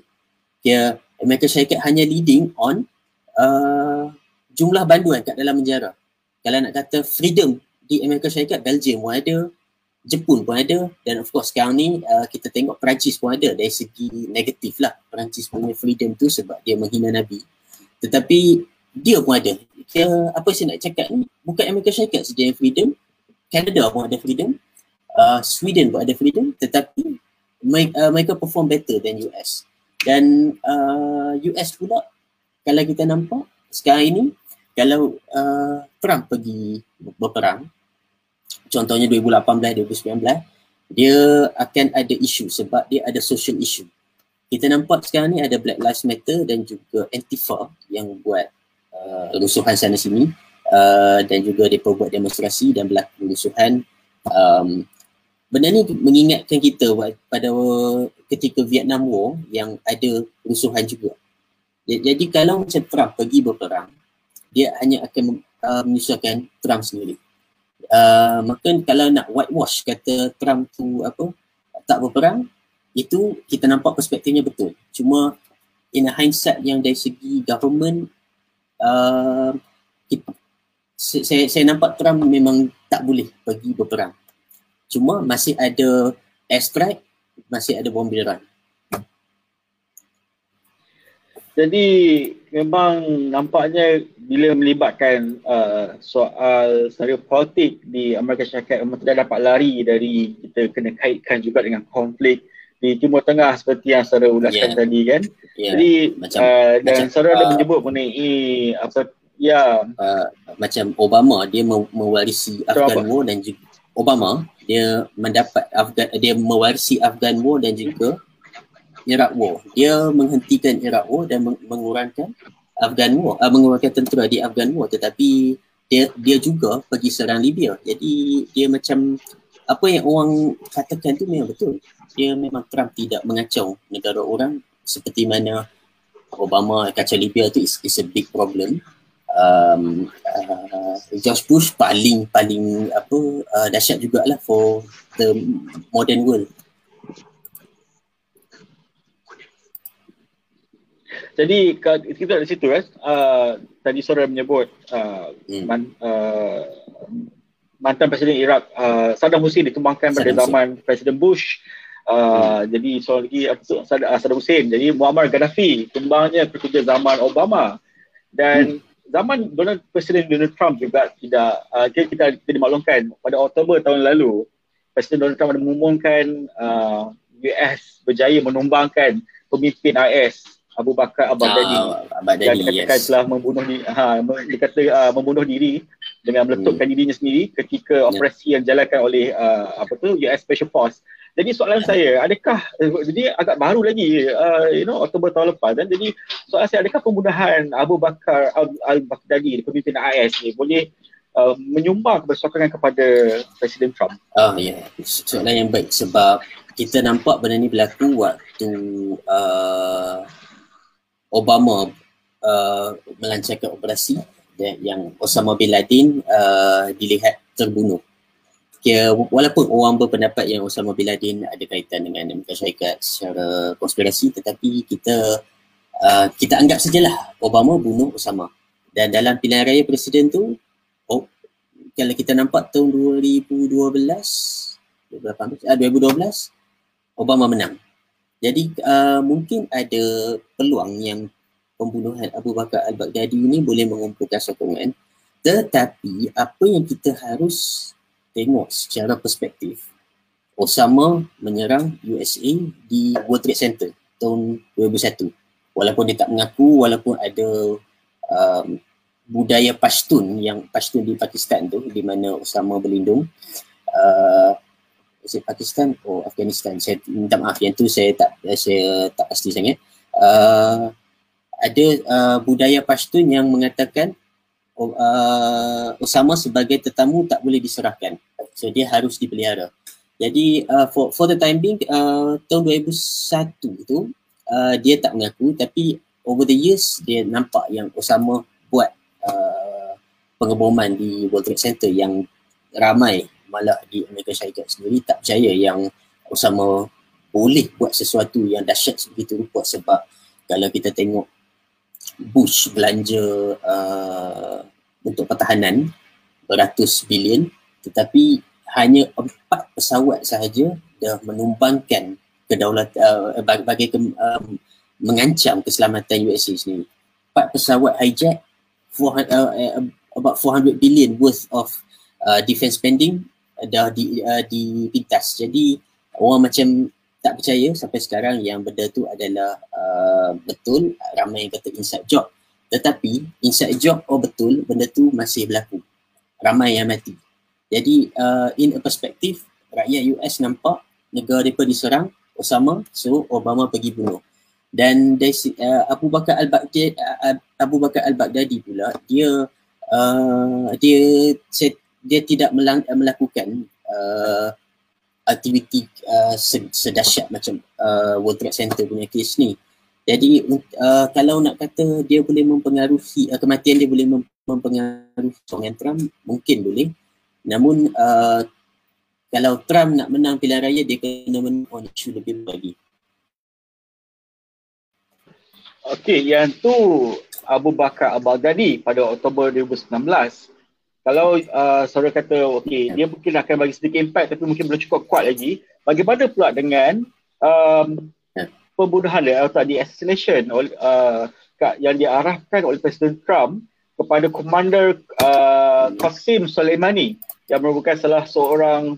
Dia Amerika Syarikat hanya leading on uh, jumlah banduan kat dalam penjara. Kalau nak kata freedom di Amerika Syarikat, Belgium pun ada, Jepun pun ada dan of course sekarang ni uh, kita tengok Perancis pun ada dari segi negatif lah Perancis punya freedom tu sebab dia menghina Nabi. Tetapi dia pun ada. Dia, apa saya nak cakap ni, bukan Amerika Syarikat yang freedom, Canada pun ada freedom, uh, Sweden ada freedom tetapi uh, mereka perform better than US dan uh, US pula kalau kita nampak sekarang ini kalau uh, Trump pergi berperang contohnya 2018 2019 dia akan ada isu sebab dia ada social issue. Kita nampak sekarang ni ada Black Lives Matter dan juga Antifa yang buat uh, rusuhan sana sini uh, dan juga mereka buat demonstrasi dan berlaku rusuhan um, benda ni mengingatkan kita pada ketika Vietnam War yang ada rusuhan juga. Jadi kalau macam Trump pergi berperang, dia hanya akan uh, menyusahkan Trump sendiri. Uh, maka kalau nak whitewash kata Trump tu apa tak berperang, itu kita nampak perspektifnya betul. Cuma in a hindsight yang dari segi government, uh, kita, saya, saya nampak Trump memang tak boleh pergi berperang. Cuma masih ada airstrike, masih ada bombardiran. Jadi memang nampaknya bila melibatkan uh, soal senario politik di Amerika Syarikat memang tidak dapat lari dari kita kena kaitkan juga dengan konflik di Timur Tengah seperti yang saudara ulaskan yeah. tadi kan. Yeah. Jadi macam, uh, dan macam, saudara uh, ada menyebut mengenai apa ya uh, macam Obama dia mewarisi Afghan War dan juga Obama dia mendapat Afgan dia mewarisi Afghan War dan juga Iraq War. Dia menghentikan Iraq War dan mengurangkan Afghan War, uh, mengurangkan tentera di Afghan War tetapi dia dia juga pergi serang Libya. Jadi dia macam apa yang orang katakan tu memang betul. Dia memang Trump tidak mengacau negara orang seperti mana Obama kacau Libya tu is, is a big problem um, uh, George Bush paling paling apa uh, dahsyat jugalah for the modern world. Jadi kita di situ kan uh, tadi sore menyebut uh, hmm. man, uh, mantan presiden Iraq uh, Saddam Hussein dikembangkan pada zaman Presiden Bush. Uh, hmm. Jadi soal lagi apa tu Saddam Hussein. Jadi Muammar Gaddafi kembangnya ketika zaman Obama dan hmm zaman Donald Presiden Donald Trump juga tidak uh, kita, kita kita dimaklumkan pada Oktober tahun lalu Presiden Donald Trump ada mengumumkan uh, US berjaya menumbangkan pemimpin IS Abu Bakar Al-Baghdadi uh, yang dikatakan yes. telah membunuh di, ha, dikata uh, membunuh diri dengan meletupkan hmm. dirinya sendiri ketika ya. operasi yeah. yang dijalankan oleh uh, apa tu US Special Force. Jadi soalan saya, adakah jadi agak baru lagi uh, you know Oktober tahun lepas dan jadi soalan saya adakah pembunuhan Abu Bakar Al-Baghdadi pemimpin IS ni boleh uh, menyumbang kebersokongan kepada Presiden Trump? Oh ya, yeah. soalan yang baik sebab kita nampak benda ni berlaku waktu uh, Obama uh, melancarkan operasi yang Osama bin Laden uh, dilihat terbunuh kira walaupun orang berpendapat yang Osama bin Laden ada kaitan dengan Amerika Syarikat secara konspirasi tetapi kita uh, kita anggap sajalah Obama bunuh Osama. Dan dalam pilihan raya presiden tu oh, kalau kita nampak tahun 2012 2012 Obama menang. Jadi uh, mungkin ada peluang yang pembunuhan Abu Bakar al-Baghdadi ini boleh mengumpulkan sokongan. Tetapi apa yang kita harus tengok secara perspektif Osama menyerang USA di World Trade Center tahun 2001 walaupun dia tak mengaku walaupun ada um, budaya Pashtun yang Pashtun di Pakistan tu di mana Osama berlindung uh, Pakistan? Oh, Afghanistan. Saya minta maaf yang tu saya tak saya tak pasti sangat. Uh, ada uh, budaya Pashtun yang mengatakan uh, Osama sebagai tetamu tak boleh diserahkan. So dia harus dipelihara. Jadi uh, for for the time being uh, tahun 2001 tu uh, dia tak mengaku tapi over the years dia nampak yang Osama buat uh, pengeboman di World Trade Center yang ramai malah di Amerika Syarikat sendiri tak percaya yang Osama boleh buat sesuatu yang dahsyat sebegitu rupa sebab kalau kita tengok Bush belanja uh, untuk pertahanan beratus bilion tetapi hanya empat pesawat sahaja dah menumbangkan kedaulatan uh, bagi, ke, um, mengancam keselamatan USA sendiri. Empat pesawat hijack for, uh, uh, about 400 billion worth of uh, defense spending dah di, uh, dipintas. Jadi orang macam tak percaya sampai sekarang yang benda tu adalah uh, betul ramai yang kata inside job tetapi inside job oh betul benda tu masih berlaku. Ramai yang mati. Jadi uh, in a perspective rakyat US nampak negara mereka diserang Osama so Obama pergi bunuh. Dan dari, uh, Abu Bakar al-Baghdadi uh, Abu Bakar al-Baghdadi pula dia uh, dia dia tidak melang, melakukan uh, aktiviti uh, sedahsyat macam uh, World Trade Center punya kes ni. Jadi uh, kalau nak kata dia boleh mempengaruhi uh, kematian dia boleh mempengaruhi Donald Trump mungkin boleh. Namun uh, kalau Trump nak menang pilihan raya dia kena menang on issue lebih lagi. Okey, yang tu Abu Bakar Al-Baghdadi pada Oktober 2019 kalau uh, saudara kata okey dia mungkin akan bagi sedikit impact tapi mungkin belum cukup kuat lagi bagaimana pula dengan um, pembunuhan atau di assassination oleh uh, yang diarahkan oleh Presiden Trump kepada komander uh, Qasim Soleimani yang merupakan salah seorang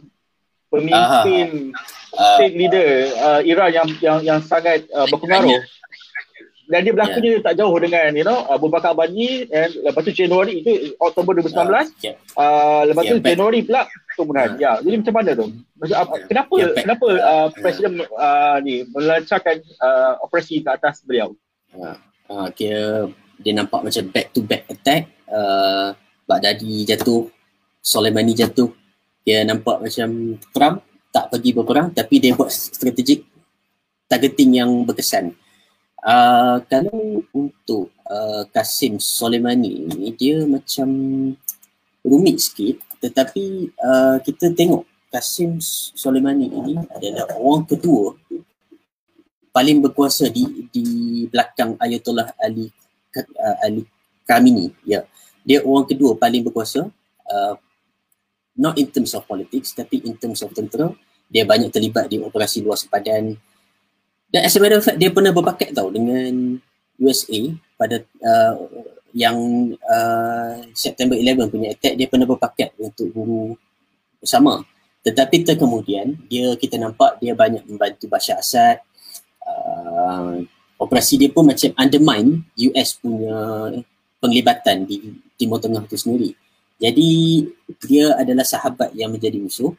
pemimpin uh, state leader uh, Iran yang yang yang sangat uh, berpengaruh dan dia berlakunya yeah. tak jauh dengan you know Abu Bakar Bani and lepas tu Januari itu Oktober 2019 uh, yeah. uh, lepas yeah, tu Januari pula pembunuhan uh, ya jadi macam mana tu? Maksud, yeah. kenapa yeah, kenapa uh, presiden uh, ni melancarkan uh, operasi ke atas beliau? Uh, uh, kira dia nampak macam back to back attack uh, Baghdadi jatuh Soleimani jatuh. Dia nampak macam Trump tak pergi berperang tapi dia buat strategik targeting yang berkesan Uh, kalau untuk uh, Kasim Soleimani ni dia macam rumit sikit. Tetapi uh, kita tengok Kasim Soleimani ini adalah orang kedua paling berkuasa di di belakang Ayatollah Ali uh, Ali Khamenei. Ya. Dia orang kedua paling berkuasa uh, not in terms of politics tapi in terms of tentera. Dia banyak terlibat di operasi luar sepadan dan as a matter of fact, dia pernah berpakat tau dengan USA pada uh, yang uh, September 11 punya attack, dia pernah berpakat untuk guru sama. Tetapi terkemudian dia kita nampak dia banyak membantu Bashar Assad. Uh, operasi dia pun macam undermine US punya penglibatan di Timur Tengah itu sendiri. Jadi dia adalah sahabat yang menjadi musuh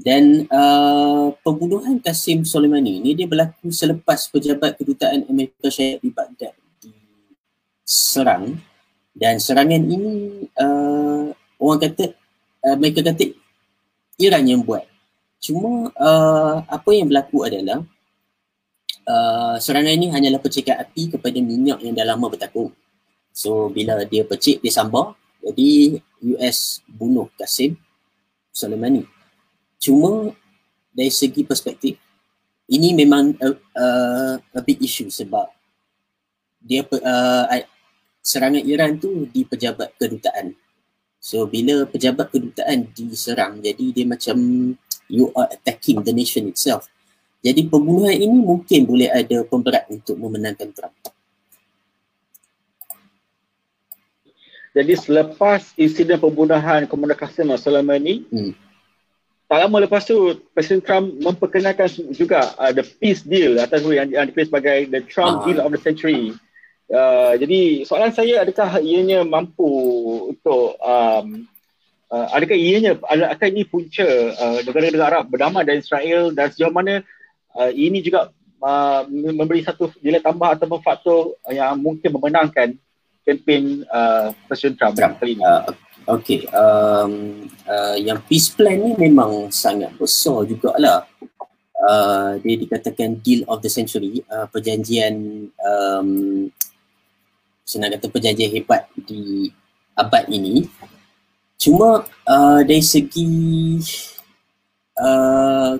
dan uh, pembunuhan Qasim Soleimani ini dia berlaku selepas pejabat kedutaan Amerika Syarikat di Baghdad diserang dan serangan ini uh, orang kata uh, mereka kata Iran yang buat. Cuma uh, apa yang berlaku adalah uh, serangan ini hanyalah percikan api kepada minyak yang dah lama bertakung. So bila dia percik, dia sambar. Jadi US bunuh Qasim Soleimani. Cuma dari segi perspektif, ini memang a, a, a big issue sebab dia uh, serangan Iran tu di pejabat kedutaan So bila pejabat kedutaan diserang jadi dia macam you are attacking the nation itself. Jadi pembunuhan ini mungkin boleh ada pemberat untuk memenangkan Trump. Jadi selepas insiden pembunuhan Komander Qasim Soleimani, hmm. Tak lama lepas tu Presiden Trump memperkenalkan juga uh, the peace deal atau yang, yang ditulis sebagai the Trump ah. deal of the century. Uh, jadi soalan saya adakah ianya mampu untuk um, uh, adakah ianya adakah ini punca uh, negara-negara Arab berdamai dengan Israel dan sejauh mana uh, ini juga uh, memberi satu nilai tambah atau faktor yang mungkin memenangkan kempen uh, Presiden Trump, Trump. kali ini. Uh, okay, um, uh, yang peace plan ni memang sangat besar jugalah. Uh, dia dikatakan deal of the century, uh, perjanjian um, senang kata perjanjian hebat di abad ini cuma uh, dari segi uh,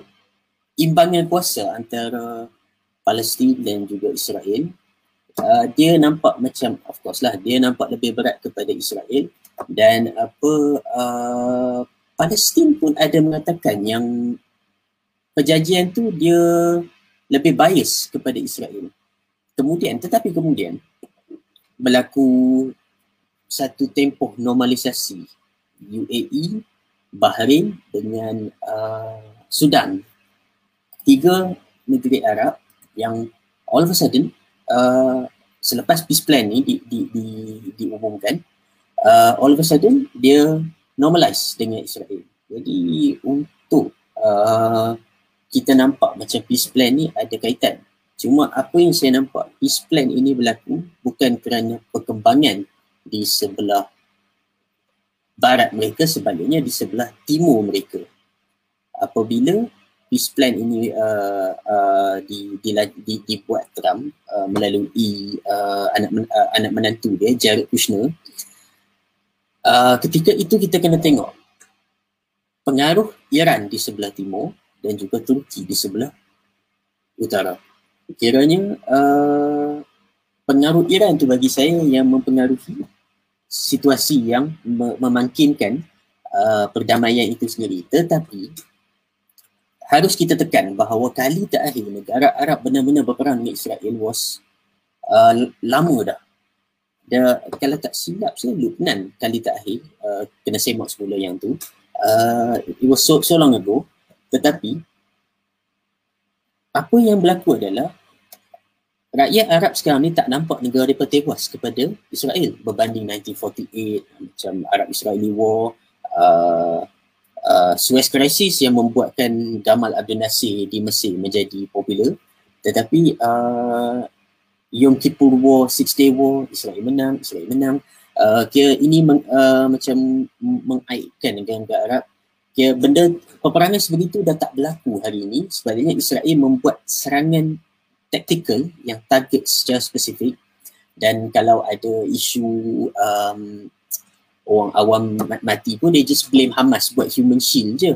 imbangan kuasa antara Palestin dan juga Israel uh, dia nampak macam of course lah dia nampak lebih berat kepada Israel dan apa uh, Palestin pun ada mengatakan yang perjanjian tu dia lebih bias kepada Israel kemudian tetapi kemudian berlaku satu tempoh normalisasi UAE, Bahrain dengan uh, Sudan. Tiga negeri Arab yang all of a sudden uh, selepas peace plan ni di, di, di, diumumkan uh, all of a sudden dia normalize dengan Israel. Jadi untuk uh, kita nampak macam peace plan ni ada kaitan Cuma apa yang saya nampak, peace plan ini berlaku bukan kerana perkembangan di sebelah barat mereka, sebaliknya di sebelah timur mereka. Apabila peace plan ini uh, uh, di, di, di, dibuat Trump uh, melalui uh, anak uh, anak menantu dia, Jared Kushner, uh, ketika itu kita kena tengok pengaruh Iran di sebelah timur dan juga Turki di sebelah utara. Kiranya uh, pengaruh Iran tu bagi saya yang mempengaruhi situasi yang memungkinkan uh, perdamaian itu sendiri. Tetapi harus kita tekan bahawa kali terakhir negara Arab benar-benar berperang dengan Israel was uh, lama dah. Dia, kalau tak silap saya Lubnan kali terakhir uh, kena semak semula yang tu. Uh, it was so, so long ago. Tetapi apa yang berlaku adalah rakyat Arab sekarang ni tak nampak negara mereka tewas kepada Israel berbanding 1948 macam Arab Israeli War uh, uh, Suez Crisis yang membuatkan Gamal Abdel Nasir di Mesir menjadi popular. Tetapi uh, Yom Kippur War, Six Day War, Israel menang, Israel menang. Uh, kira ini meng, uh, macam mengaitkan negara-negara Arab. Kira benda peperangan sebegitu dah tak berlaku hari ini. Sebaliknya Israel membuat serangan tactical yang target secara spesifik. Dan kalau ada isu um, orang awam mati pun they just blame Hamas buat human shield je.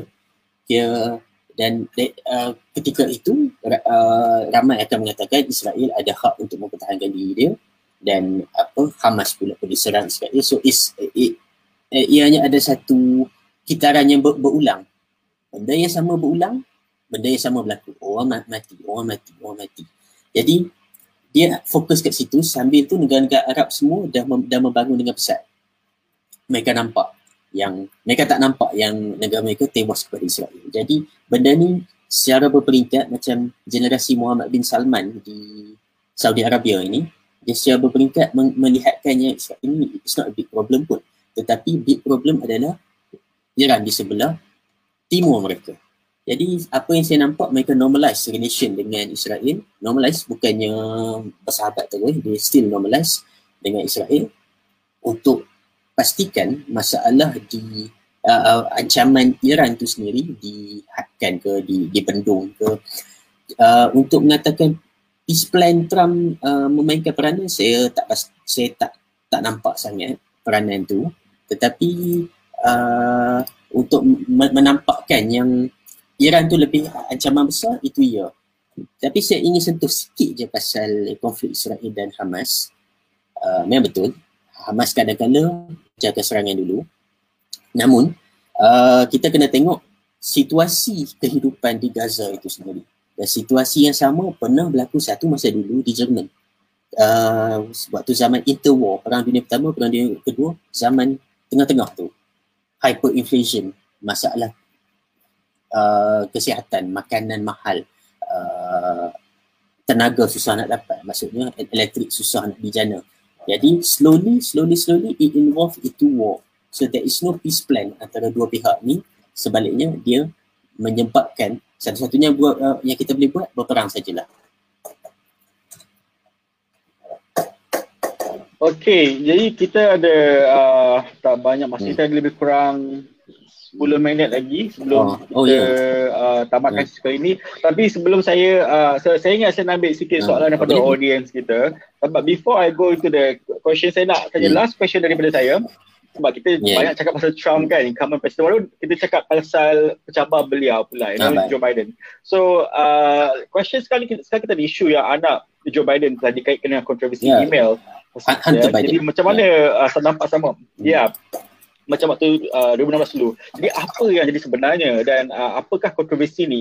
Dia dan uh, ketika itu uh, ramai akan mengatakan Israel ada hak untuk mempertahankan diri dia dan apa Hamas pula pun diserang sekali so is it, it, ianya ada satu kitaran yang ber, berulang. Benda yang sama berulang benda yang sama berlaku. Orang mati orang mati orang mati. Jadi dia fokus kat situ sambil tu negara-negara Arab semua dah mem- dah membangun dengan pesat. Mereka nampak yang mereka tak nampak yang negara mereka tewas kepada Israel. Jadi benda ni secara berperingkat macam generasi Muhammad bin Salman di Saudi Arabia ini dia secara berperingkat melihatkannya Israel ini it's not a big problem pun. Tetapi big problem adalah Iran di sebelah timur mereka. Jadi apa yang saya nampak mereka normalize relation dengan Israel. Normalize bukannya bersahabat terus, dia still normalize dengan Israel untuk pastikan masalah di uh, ancaman Iran itu sendiri dihadkan ke, di, dibendung ke. Uh, untuk mengatakan peace plan Trump uh, memainkan peranan, saya tak saya tak tak nampak sangat peranan itu. Tetapi uh, untuk menampakkan yang Iran tu lebih ancaman besar, itu ya. Tapi saya ingin sentuh sikit je pasal konflik Israel dan Hamas. Uh, memang betul, Hamas kadang-kadang jaga serangan dulu. Namun, uh, kita kena tengok situasi kehidupan di Gaza itu sendiri. Dan situasi yang sama pernah berlaku satu masa dulu di Jerman. Uh, waktu zaman interwar, perang dunia pertama, perang dunia kedua, zaman tengah-tengah tu. Hyperinflation, masalah Uh, kesihatan, makanan mahal, uh, tenaga susah nak dapat, maksudnya elektrik susah nak dijana. Jadi slowly, slowly, slowly it involve into war. So there is no peace plan antara dua pihak ni. Sebaliknya dia menyebabkan satu-satunya buat uh, yang kita boleh buat berperang sajalah. Okay, jadi kita ada uh, tak banyak masa, hmm. kita lebih kurang 10 minit lagi sebelum oh, oh, kita yeah. uh, tamatkan yeah. sekali ini. Tapi sebelum saya, uh, saya, saya ingat saya nak ambil sikit ah, soalan uh, daripada okay. audience kita. But before I go into the question, saya nak tanya yeah. last question daripada saya. Sebab kita yeah. banyak cakap pasal Trump kan, incumbent president. Baru kita cakap pasal pencabar beliau pula, you know, Joe Biden. So, uh, question sekali, sekarang kita ada isu yang anak Joe Biden telah dikaitkan dengan kontroversi yeah. email. Hunter Biden. Jadi macam mana yeah. uh, nampak sama? Ya. Yeah macam waktu uh, 2016 dulu. Jadi apa yang jadi sebenarnya dan uh, apakah kontroversi ni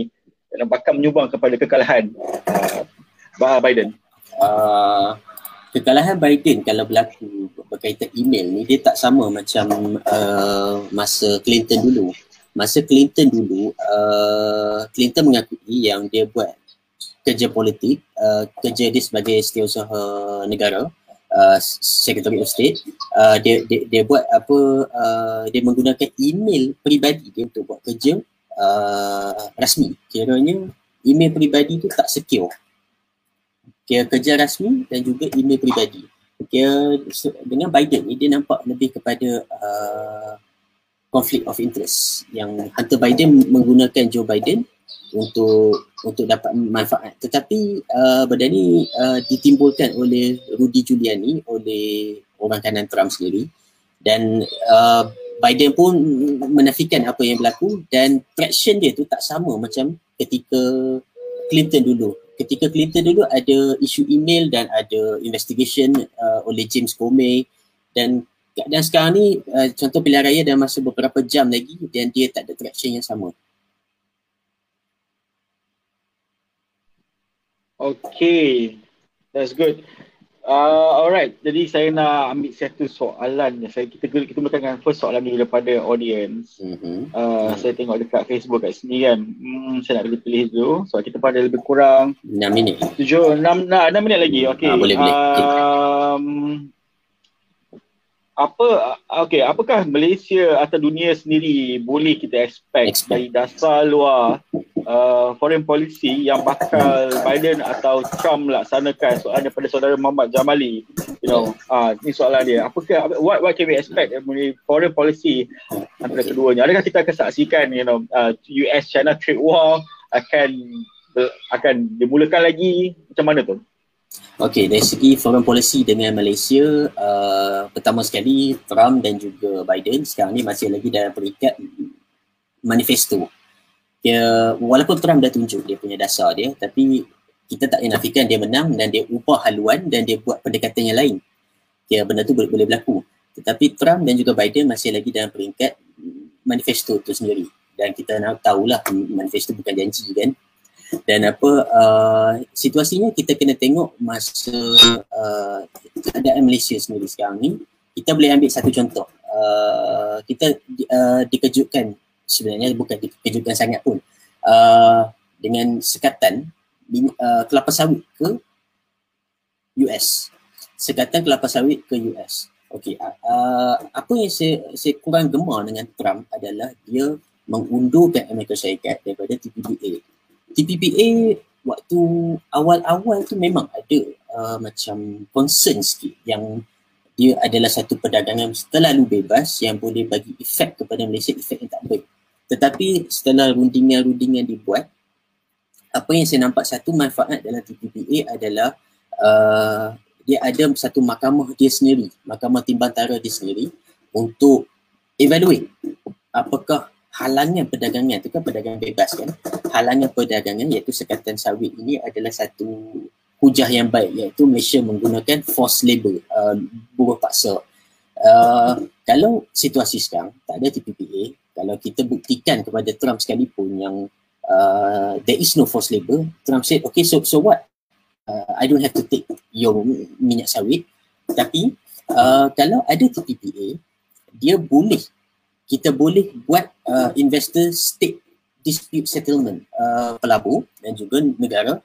yang bakal menyumbang kepada kekalahan uh, Biden? Uh, kekalahan Biden kalau berlaku berkaitan email ni dia tak sama macam uh, masa Clinton dulu. Masa Clinton dulu, uh, Clinton mengakui yang dia buat kerja politik, uh, kerja dia sebagai setiausaha negara uh, Secretary of State uh, dia, dia dia buat apa uh, dia menggunakan email peribadi dia untuk buat kerja uh, rasmi. Kiranya email peribadi tu tak secure. Kira kerja rasmi dan juga email peribadi. Kira dengan Biden ni dia nampak lebih kepada uh, conflict of interest yang Hunter Biden menggunakan Joe Biden untuk untuk dapat manfaat. Tetapi uh, benda ni uh, ditimbulkan oleh Rudy Giuliani oleh orang kanan Trump sendiri dan uh, Biden pun menafikan apa yang berlaku dan traction dia tu tak sama macam ketika Clinton dulu. Ketika Clinton dulu ada isu email dan ada investigation uh, oleh James Comey dan dan sekarang ni uh, contoh pilihan raya dah masa beberapa jam lagi dan dia tak ada traction yang sama. Okay, that's good. Uh, alright, jadi saya nak ambil satu soalan. Saya kita kita mulakan first soalan ni daripada audience. Mm-hmm. Uh, mm. Saya tengok dekat Facebook kat sini kan. Hmm, saya nak pilih-pilih dulu. So kita pada lebih kurang 6 minit. 7 6 6, 6 minit lagi. Okay. Ah, boleh boleh. Um, apa okay apakah Malaysia atau dunia sendiri boleh kita expect, expect. dari dasar luar uh, foreign policy yang bakal Biden atau Trump laksanakan soalan daripada saudara Muhammad Jamali? You know ah uh, ni soalan dia. Apakah what what can we expect dari foreign policy antara keduanya? Adakah kita akan saksikan you know uh, US China trade war akan akan dimulakan lagi? Macam mana tu Okey, dari segi foreign policy dengan Malaysia, uh, pertama sekali Trump dan juga Biden sekarang ni masih lagi dalam peringkat manifesto. Dia, walaupun Trump dah tunjuk dia punya dasar dia, tapi kita tak nafikan dia menang dan dia ubah haluan dan dia buat pendekatan yang lain. Dia benda tu boleh, boleh berlaku. Tetapi Trump dan juga Biden masih lagi dalam peringkat manifesto tu sendiri. Dan kita nak tahulah manifesto bukan janji kan dan apa uh, situasinya kita kena tengok masa uh, keadaan Malaysia sendiri sekarang ni kita boleh ambil satu contoh uh, kita uh, dikejutkan sebenarnya bukan dikejutkan sangat pun uh, dengan sekatan uh, kelapa sawit ke US. Sekatan kelapa sawit ke US. Okey, uh, apa yang saya saya kurang gemar dengan Trump adalah dia mengundurkan Amerika Syarikat daripada TPPA. TPPA waktu awal-awal tu memang ada uh, macam concern sikit yang dia adalah satu perdagangan terlalu bebas yang boleh bagi efek kepada Malaysia, efek yang tak baik. Tetapi setelah rundingan-rundingan dibuat, apa yang saya nampak satu manfaat dalam TPPA adalah uh, dia ada satu mahkamah dia sendiri, mahkamah timbantara dia sendiri untuk evaluate apakah halangan perdagangan itu kan perdagangan bebas kan? Halangan perdagangan iaitu sekatan sawit ini adalah satu hujah yang baik iaitu Malaysia menggunakan forced labour uh, buruh paksa. Uh, kalau situasi sekarang tak ada TPPA kalau kita buktikan kepada Trump sekalipun yang uh, there is no forced labour Trump said okay so so what? Uh, I don't have to take your minyak sawit. Tapi uh, kalau ada TPPA dia boleh kita boleh buat uh, investor state dispute settlement uh, pelabur dan juga negara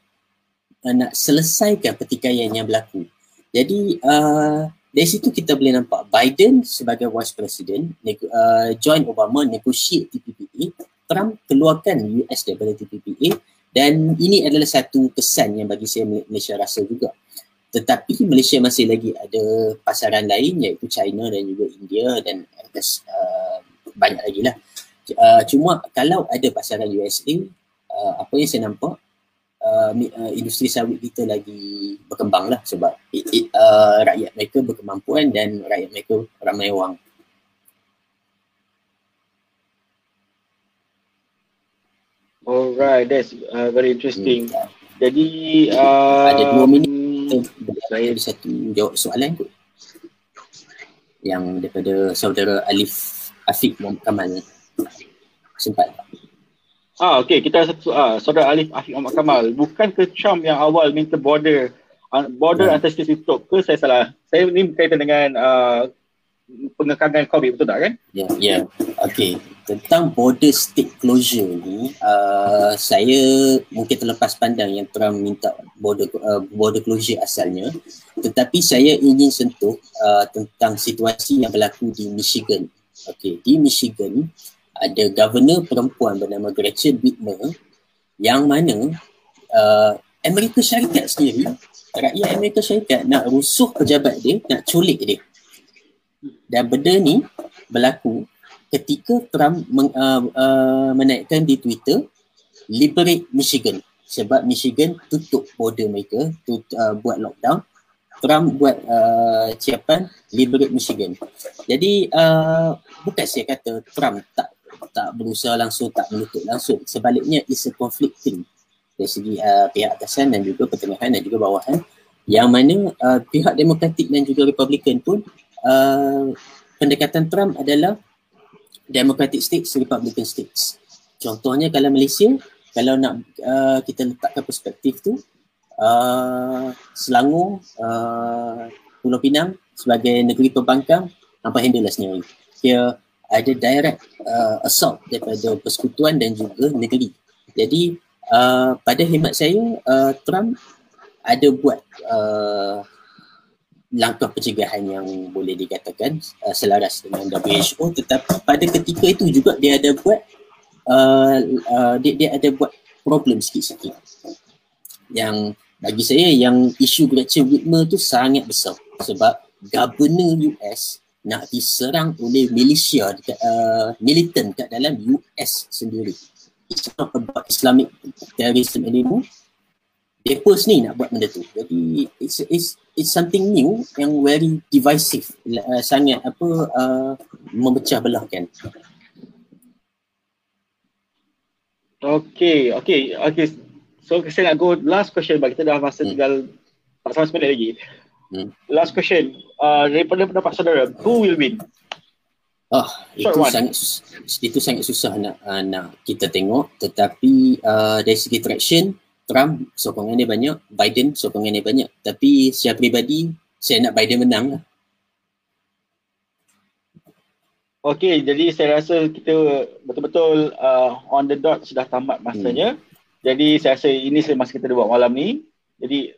uh, nak selesaikan pertikaian yang berlaku. Jadi uh, dari situ kita boleh nampak Biden sebagai vice president, uh, join Obama negotiate TPPA, Trump keluarkan US daripada TPPA dan ini adalah satu kesan yang bagi saya Malaysia rasa juga. Tetapi Malaysia masih lagi ada pasaran lain iaitu China dan juga India dan uh, banyak lagi lah. Cuma kalau ada pasaran USA, uh, apa yang saya nampak, uh, uh, industri sawit kita lagi berkembang lah sebab it, it, uh, rakyat mereka berkemampuan dan rakyat mereka ramai wang. Alright, that's uh, very interesting. Hmm. Jadi uh, ada dua minit saya ada satu jawab soalan tu yang daripada saudara Alif Afiq Muhammad Kamal sempat Ah, okay. Kita satu ah, saudara Alif Afiq Muhammad Kamal. Bukan ke yang awal minta border border yeah. antar state tutup ke saya salah? Saya ni berkaitan dengan uh, pengekangan COVID betul tak kan? Ya, yeah, ya. Yeah. Okay. Tentang border state closure ni, uh, saya mungkin terlepas pandang yang Trump minta border uh, border closure asalnya. Tetapi saya ingin sentuh uh, tentang situasi yang berlaku di Michigan Okay, di Michigan ada governor perempuan bernama Gretchen Whitmer yang mana uh, Amerika Syarikat sendiri, rakyat Amerika Syarikat nak rusuh pejabat dia, nak culik dia. Dan benda ni berlaku ketika Trump meng, uh, uh, menaikkan di Twitter liberate Michigan sebab Michigan tutup border mereka tut, uh, buat lockdown Trump buat uh, ciapan liberate Michigan. Jadi uh, bukan saya kata Trump tak tak berusaha langsung, tak menutup langsung. Sebaliknya it's a conflicting dari segi uh, pihak atasan dan juga pertengahan dan juga bawahan yang mana uh, pihak demokratik dan juga republican pun uh, pendekatan Trump adalah democratic states, republican states. Contohnya kalau Malaysia, kalau nak uh, kita letakkan perspektif tu, uh, Selangor, uh, Pulau Pinang sebagai negeri pembangkang nampak handle lah sendiri. Dia ada direct uh, assault daripada persekutuan dan juga negeri. Jadi uh, pada hemat saya uh, Trump ada buat uh, langkah pencegahan yang boleh dikatakan uh, selaras dengan WHO tetapi pada ketika itu juga dia ada buat uh, uh, dia, dia ada buat problem sikit-sikit. Yang bagi saya yang isu Gretchen Whitmer tu sangat besar. Sebab governor US nak diserang oleh militia dekat, uh, militan kat dalam US sendiri. It's not about Islamic terrorism anymore. Mereka ni nak buat benda tu. Jadi it's, it's, it's something new yang very divisive. Uh, sangat apa uh, memecah belahkan. Okay, okay, okay. So saya nak go last question bagi kita dah masa hmm. tinggal tak sampai seminit lagi. Hmm. Last question. Uh, daripada pendapat saudara, who will win? Oh, itu one. sangat itu sangat susah nak uh, nak kita tengok tetapi uh, dari segi traction Trump sokongan dia banyak, Biden sokongan dia banyak tapi secara pribadi saya nak Biden menang lah. Okey, jadi saya rasa kita betul-betul uh, on the dot sudah tamat masanya. Hmm. Jadi saya rasa ini masa kita buat malam ni. Jadi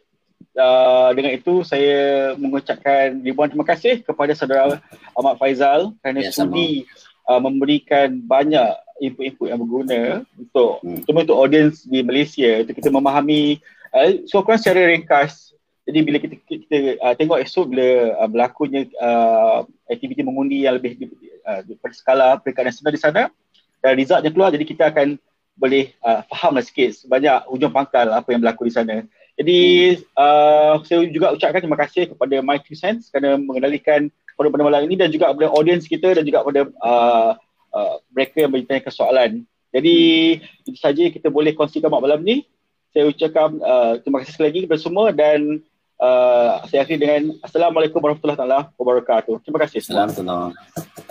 uh, dengan itu saya mengucapkan ribuan terima kasih kepada saudara Ahmad Faizal kerana ya, sudi uh, memberikan banyak input-input yang berguna untuk hmm. terutama untuk audience di Malaysia untuk kita memahami uh, so kurang secara ringkas jadi bila kita kita uh, tengok esok bila uh, berlakunya uh, aktiviti mengundi yang lebih uh, skala peringkat nasional di sana dan resultnya keluar jadi kita akan boleh uh, fahamlah sikit sebanyak ujung pangkal apa yang berlaku di sana. Jadi uh, saya juga ucapkan terima kasih kepada My Two Sense kerana mengendalikan pada pada malam ini dan juga kepada audience kita dan juga kepada uh, uh, mereka yang bertanya soalan. Jadi itu saja kita boleh kongsikan malam ni. Saya ucapkan uh, terima kasih sekali lagi kepada semua dan uh, saya akhiri dengan Assalamualaikum warahmatullahi wabarakatuh. Terima kasih. Assalamualaikum.